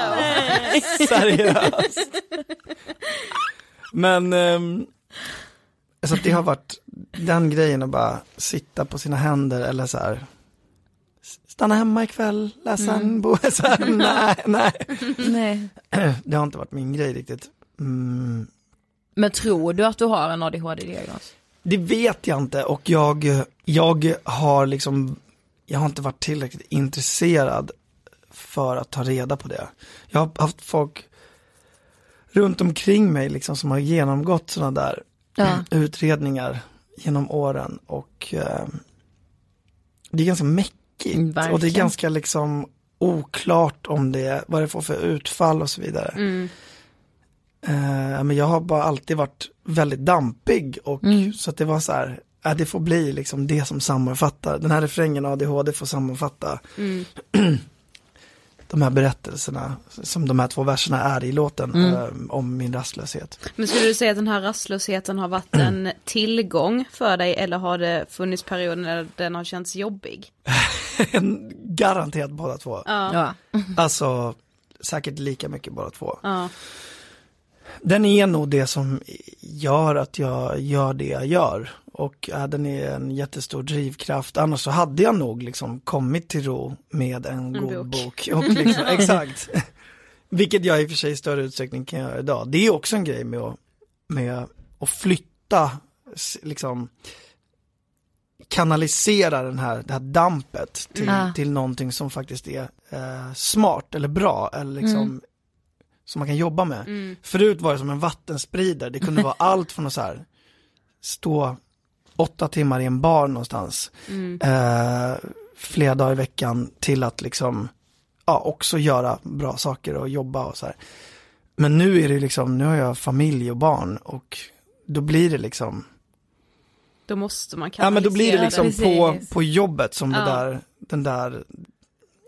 Seriöst. Men, ehm, så att det har varit den grejen att bara sitta på sina händer eller så här. Stanna hemma ikväll, läsa en bok. Nej, nej. Nej. Det har inte varit min grej riktigt. Mm, Men tror du att du har en ADHD-diagnos? det vet jag inte och jag, jag har liksom, jag har inte varit tillräckligt intresserad för att ta reda på det. Jag har haft folk runt omkring mig liksom som har genomgått sådana där Ja. utredningar genom åren och eh, det är ganska mäckigt Mm, och det är verkligen. ganska liksom oklart om det, vad det får för utfall och så vidare. Mm. Eh, men jag har bara alltid varit väldigt dampig och Mm. så att det var så här, äh, det får bli liksom det som sammanfattar, den här refrängen ADHD får sammanfatta Mm. de här berättelserna som de här två verserna är i låten Mm. eh, om min rastlöshet. Men skulle du säga att den här rastlösheten har varit en tillgång för dig eller har det funnits perioder när den har känts jobbig? Garanterat båda två. Ja. Alltså säkert lika mycket båda två. Ja. Den är nog det som gör att jag gör det jag gör. Och äh, den är en jättestor drivkraft. Annars så hade jag nog liksom kommit till ro med en, god bok. bok. Och liksom, exakt. Vilket jag i och för sig i större utsträckning kan göra idag. Det är också en grej med att, med att flytta liksom kanalisera den här, det här dampet till, Ja. till någonting som faktiskt är eh, smart eller bra eller liksom Mm. som man kan jobba med. Förut var det som en vattenspridare, det kunde vara allt från att så här, stå åtta timmar i en bar någonstans eh, flera dagar i veckan till att liksom ja, också göra bra saker och jobba och så här. Men nu är det liksom, nu har jag familj och barn och då blir det liksom, Då måste man ja men då blir det kanalisera liksom på, på jobbet som det Ja. där, den där Energi.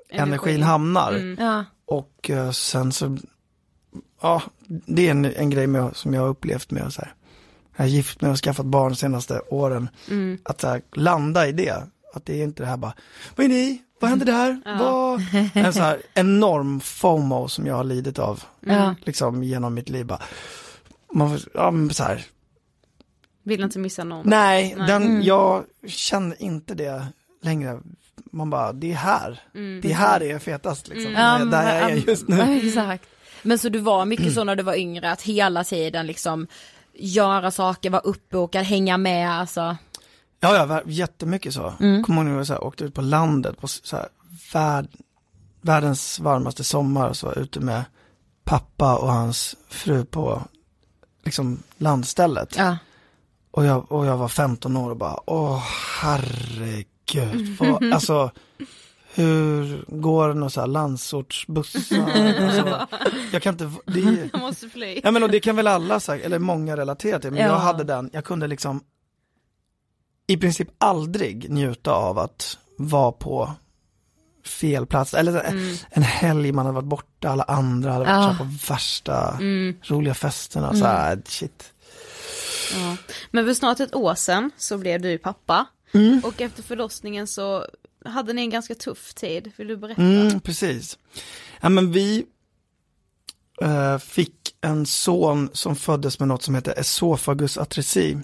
energin hamnar. Mm. Ja. Och eh, sen så, ja, det är en, en grej med, som jag har upplevt med så här. Jag har gift mig och skaffat barn de senaste åren. Mm. Att så här, landa i det. Att det är inte det här bara, vad är ni? Vad händer där? Ja. Vad? En så här enorm FOMO som jag har lidit av. Ja. Liksom genom mitt liv bara. Man, får- ja, så här, Vill inte missa någon. nej, Nej. Den, Mm. jag känner inte det längre. Man bara, det är här. Mm. Det är här är fetast liksom. Ja, där jag är just nu. Exakt. Men så du var mycket så när du var yngre att hela tiden liksom göra saker, vara uppbokad, hänga med alltså. Ja, ja, jättemycket så. Mm. Kommer ihåg när jag så här, åkte ut på landet på så här, värld, världens varmaste sommar och så ute med pappa och hans fru på liksom landstället. Ja. Och, jag, och jag var 15 år och bara, åh herregud. Vad, alltså, hur går några så här landsortsbussar? Alltså, jag kan inte, det Jag måste fly. Ja men och det kan väl alla säga, eller många relatera till, men Ja. jag hade den, jag kunde liksom i princip aldrig njuta av att vara på fel plats, eller så här, en helg man hade varit borta, alla andra hade varit Ja. så på värsta roliga festerna, så här, shit. Ja. Men för snart ett år sedan så blev du pappa. Mm. Och efter förlossningen så hade ni en ganska tuff tid. Vill du berätta? Mm, precis. Ja men vi eh, fick en son som föddes med något som heter esofagusatresi.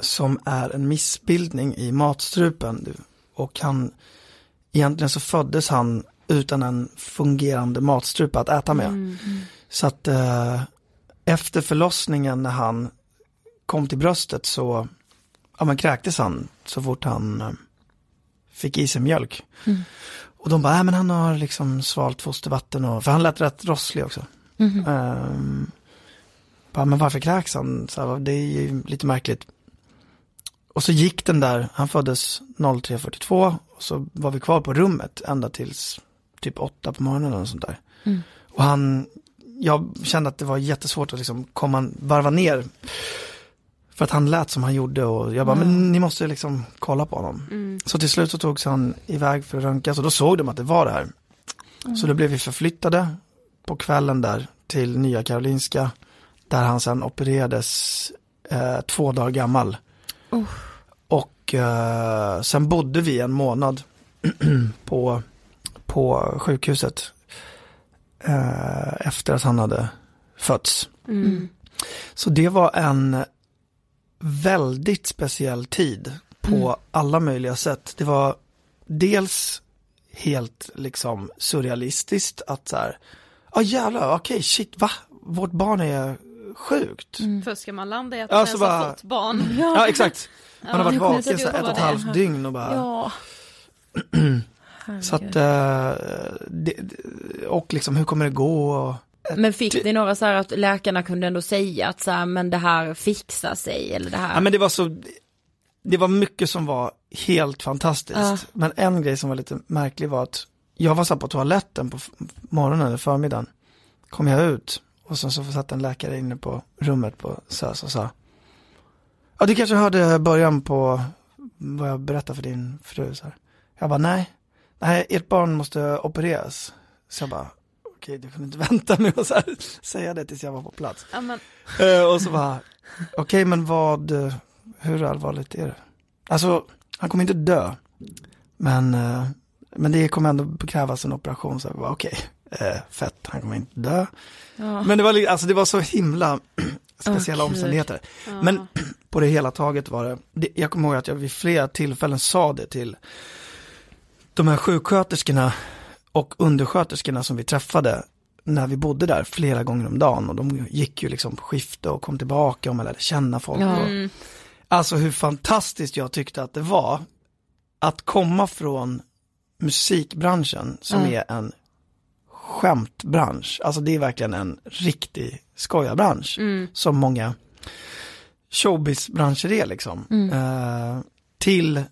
Som är en missbildning i matstrupen. Och han, egentligen så föddes han utan en fungerande matstrupe att äta med. Så att eh, efter förlossningen när han kom till bröstet så ja, men kräktes han så fort han eh, fick i sig mjölk. Och de bara, nej men han har liksom svalt fostervatten och, för han lät rätt rosslig också. Ehm, bara, men varför kräks han? Så här, det är ju lite märkligt. Och så gick den där, han föddes 03.42 och så var vi kvar på rummet ända tills typ åtta på morgonen eller sånt där. Och han, jag kände att det var jättesvårt att liksom komma, varva ner. För att han lät som han gjorde och jag bara, men ni måste liksom kolla på honom. Så till slut så togs han iväg för att röntgas och då såg de att det var det här. Så då blev vi förflyttade på kvällen där till Nya Karolinska. Där han sen opererades eh, två dagar gammal. Och eh, sen bodde vi en månad på, på sjukhuset. Eh, efter att han hade fötts. Så det var en väldigt speciell tid på alla möjliga sätt. Det var dels helt liksom surrealistiskt att så här, ja jävlar, okej shit, va? Vårt barn är sjukt. Först ska man landa i att Ja, man ens har bara- fått barn. Ja exakt. Man har varit vaken så här ett och ett halvt dygn och bara, Ja. så att, eh, och liksom hur kommer det gå? Och, Men fick ni några så här att läkarna kunde ändå säga att så här, men det här fixar sig eller det här? Ja men det var så, det var mycket som var helt fantastiskt. Ja. Men en grej som var lite märklig var att jag var så på toaletten på morgonen eller förmiddagen. Kom jag ut och sen så satt en läkare inne på rummet på SÖS och sa Ja du kanske hörde början på vad jag berättade för din fru. Så här. Jag bara nej, nej ert barn måste opereras. Så jag bara okej du kunde inte vänta med att så här, säga det tills jag var på plats. Ja, men, Eh, och så bara, okej men vad, eh, hur allvarligt är det? Alltså, han kommer inte dö. Men, eh, men det kommer ändå krävas en operation. Så jag bara, okej, fett, han kommer inte dö. Men det var, alltså, det var så himla speciella gud. omständigheter. Men på det hela taget var det, det, jag kommer ihåg att jag vid flera tillfällen sa det till de här sjuksköterskorna och undersköterskorna som vi träffade när vi bodde där flera gånger om dagen och de gick ju liksom på skifte och kom tillbaka och man lärde känna folk. Och, Alltså hur fantastiskt jag tyckte att det var att komma från musikbranschen som Mm. är en skämtbransch. Alltså det är verkligen en riktig skojarbransch Mm. som många showbizbranscher är liksom. Mm. Eh, till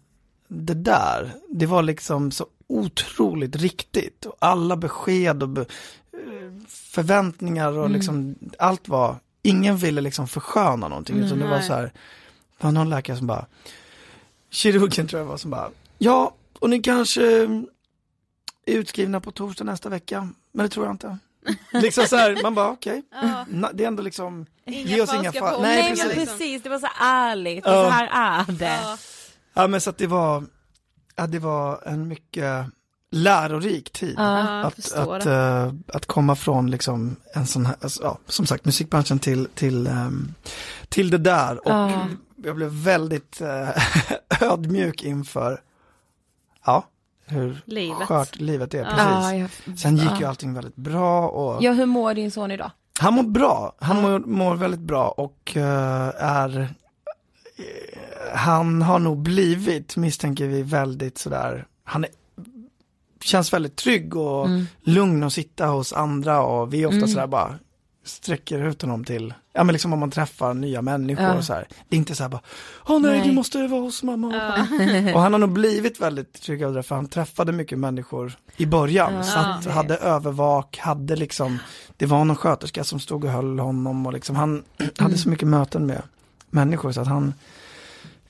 det där, det var liksom så otroligt riktigt. Och alla besked och be, eh, förväntningar och Mm. liksom allt var, ingen ville liksom försköna någonting. Utan det var så här, det var någon läkare som bara, kirurgen tror jag var som bara, ja, och ni kanske är utskrivna på torsdag nästa vecka, men det tror jag inte. liksom så här, man bara okej, Ja. Na- det är ändå liksom, Inga ge oss inga fall. Nej, Nej precis. precis, det var så ärligt Ja. så här är det. Ja. Ja men så att det var, ja, det var en mycket lärorik tid. Ja, att, att, eh, att komma från liksom en sån här, alltså, ja, som sagt musikbranschen till, till, ehm, till det där och Ja. jag blev väldigt eh, ödmjuk inför, ja, hur Livet. skört livet är, precis. Ja, jag, Sen gick ja. ju allting väldigt bra och ja, hur mår din son idag? han mår bra, han mår, mår väldigt bra och eh, är Han har nog blivit, misstänker vi, väldigt sådär, han är, känns väldigt trygg och Mm. lugn att sitta hos andra och vi är ofta Mm. sådär bara sträcker ut honom till, ja men liksom om man träffar nya människor Ja. och så här. Det är inte så här bara, åh nej, Nej. du måste vara hos mamma och Ja. Och han har nog blivit väldigt trygg av det för han träffade mycket människor i början. Ja. Så att, hade övervak, hade liksom, det var någon sköterska som stod och höll honom och liksom han hade så mycket möten med människor så att han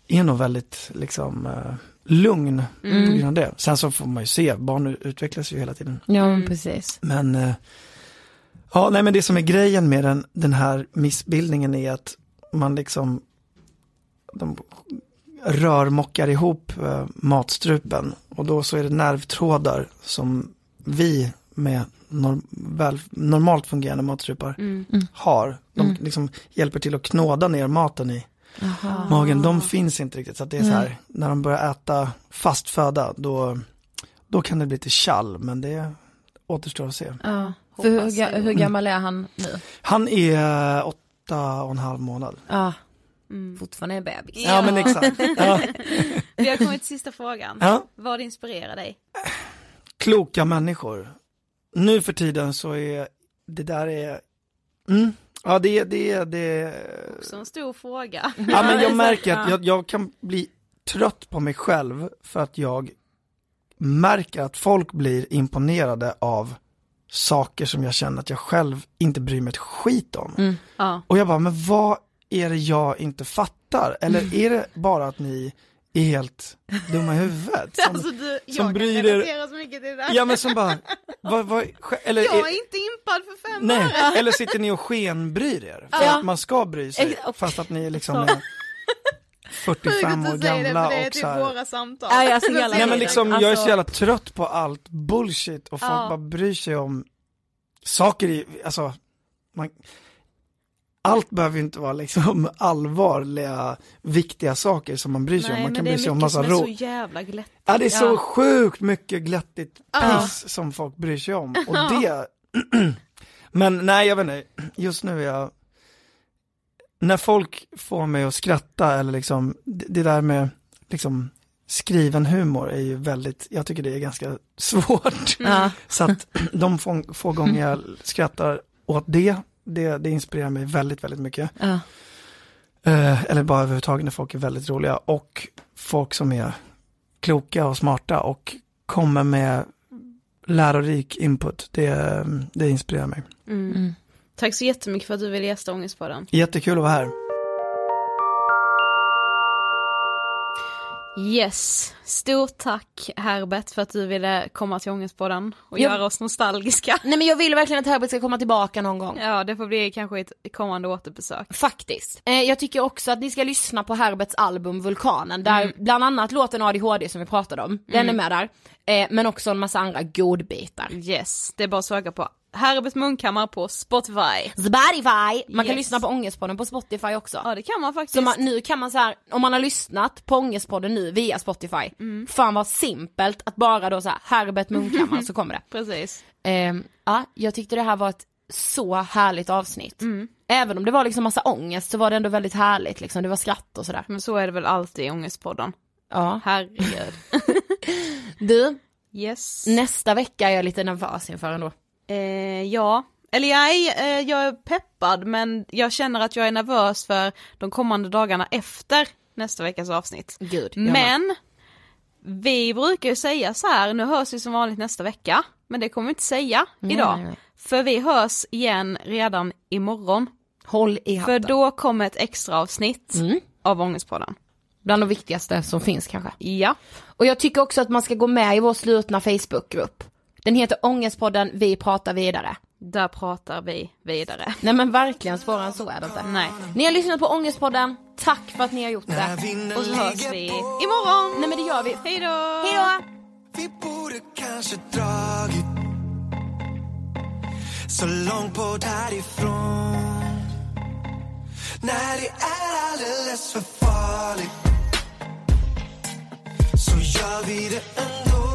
är nog väldigt liksom eh, lugn på Mm. grund av det. Sen så får man ju se, barn utvecklas ju hela tiden. Ja men precis. Men eh, ja, nej men det som är grejen med den, den här missbildningen är att man liksom de rörmockar ihop eh, matstrupen och då så är det nervtrådar som vi med norm, väl, normalt fungerande matstrupar Mm. har. De Mm. liksom hjälper till att knåda ner maten i Jaha. magen. De finns inte riktigt så att det är så här, när de börjar äta fast föda då, då kan det bli till kall men det återstår att se. Ja. För hur, hur gammal är han nu? Han är eh, åtta och en halv månad. Ja, Mm. fortfarande en bebis. Ja, men exakt. Ja. Vi har kommit till sista frågan. Ja. Vad inspirerar dig? Kloka människor. Nu för tiden så är det där är, mm, ja det är, det det Också en stor fråga. ja men jag märker att jag, jag kan bli trött på mig själv för att jag märker att folk blir imponerade av saker som jag känner att jag själv inte bryr mig ett skit om. Mm. Ja. Och jag bara, men vad är det jag inte fattar? Eller Mm. är det bara att ni är helt dumma i huvudet? Som, Alltså du, jag som bryr er- relatera så mycket till det där. ja men som bara, vad, vad, eller, jag är, är inte impad för fem nej, öre. eller sitter ni och skenbryr er? För Ja. att man ska bry sig, fast att ni liksom är 45 år det, gamla det är och typ så här. våra samtal. Ja, alltså hela Nej men liksom, jag är Alltså- så jävla trött på allt bullshit och folk Ja. bara bryr sig om saker i, alltså, man, allt behöver ju inte vara liksom allvarliga, viktiga saker som man bryr sig om. Nej, Man men kan det är bry sig om mycket massa som är ro. så jävla glätt. Ja det är så Ja. sjukt mycket glättigt piss som folk bryr sig om. Och det, men nej jag vet inte, just nu är jag, när folk får mig att skratta eller liksom, det, det där med liksom skriven humor är ju väldigt, jag tycker det är ganska svårt. Ja. Så att de få, få gånger jag skrattar åt det, det, det inspirerar mig väldigt, väldigt mycket. Ja. Eh, eller bara överhuvudtaget när folk är väldigt roliga och folk som är kloka och smarta och kommer med lärorik input. Det, det inspirerar mig. Mm. Mm. Tack så jättemycket för att du ville gästa Ångestpodden. Jättekul att vara här. Yes, stort tack Herbert för att du ville komma till Ångestpodden och Ja. göra oss nostalgiska. Nej men jag vill verkligen att Herbert ska komma tillbaka någon gång. Ja, det får bli kanske ett kommande återbesök. Faktiskt. Eh, jag tycker också att ni ska lyssna på Herberts album Vulkanen, där bland annat låten ADHD som vi pratade om, den är med där. Eh, men också en massa andra godbitar. Yes, det är bara att söka på Herbert Munkhammar på Spotify. Spotify! Man kan Yes. lyssna på Ångestpodden på Spotify också. Ja, det kan man faktiskt. Så man, nu kan man så här, om man har lyssnat på Ångestpodden nu via Spotify, fan vad simpelt att bara då så här, Herbert Munkhammar så kommer det. Precis. Ehm, ja, jag tyckte det här var ett så härligt avsnitt. Mm. Även om det var liksom massa ångest så var det ändå väldigt härligt liksom, det var skratt och sådär. Men så är det väl alltid i Ångestpodden. Ja. Herregud. Du, yes. nästa vecka är jag lite nervös inför ändå. Eh, ja, eller jag är, eh, jag är peppad men jag känner att jag är nervös för de kommande dagarna efter nästa veckas avsnitt. Gud. Men vi brukar ju säga så här, nu hörs vi som vanligt nästa vecka, men det kommer vi inte säga Nej, idag. nej, nej. För vi hörs igen redan imorgon. Håll i För hatten. då kommer ett extra avsnitt Mm. av Ångestpodden. Bland de viktigaste som finns kanske. Ja. Och jag tycker också att man ska gå med i vår slutna Facebookgrupp. Den heter Ångestpodden Vi pratar vidare. Där pratar vi vidare. Nej men verkligen, svårare än så är det inte. Nej. Ni har lyssnat på Ångestpodden, tack för att ni har gjort det. Och så hörs vi imorgon! Nej men det gör vi. Hej då! Hej då! Vi borde kanske dragit så långt bort härifrån När det är alldeles för farligt så gör vi det ändå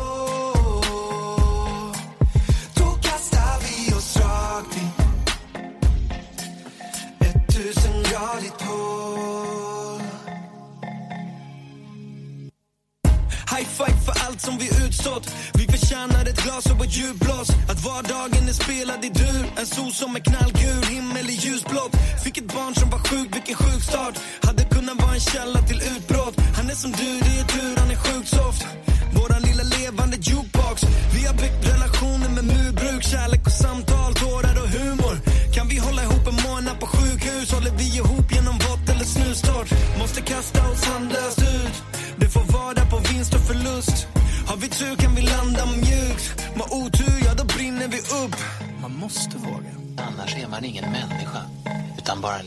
oss rakt ett tusengradigt hål High five för allt som vi utstått. Vi förtjänar ett glas och ett djupblås. Att vardagen är spelad i dur. En sol som är knallgul, himmel i ljusblått Fick ett barn som var sjukt, vilken sjuk start. Hade kunnat vara en källa till utbrott. Han är som du, det är tur, han är sjukt soft. Våran lilla levande jukebox. Vi har byggt relationer med murbruk Kärlek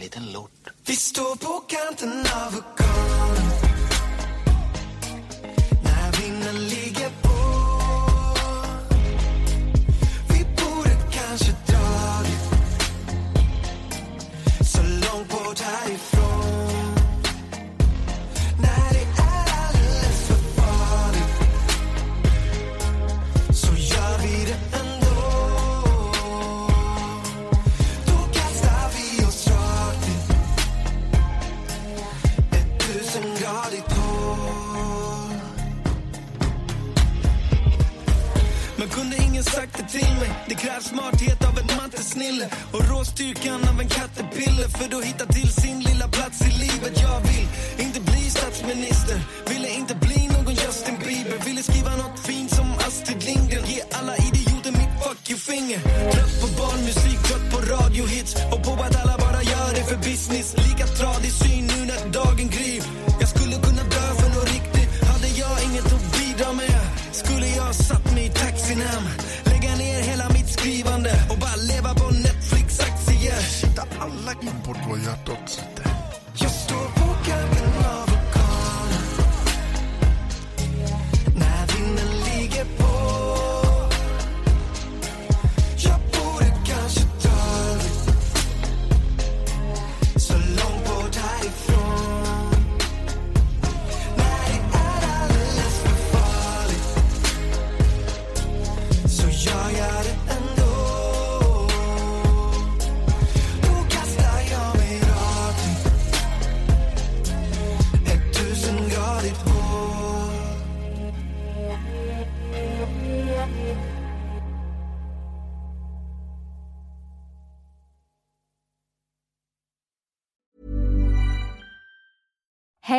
utan bara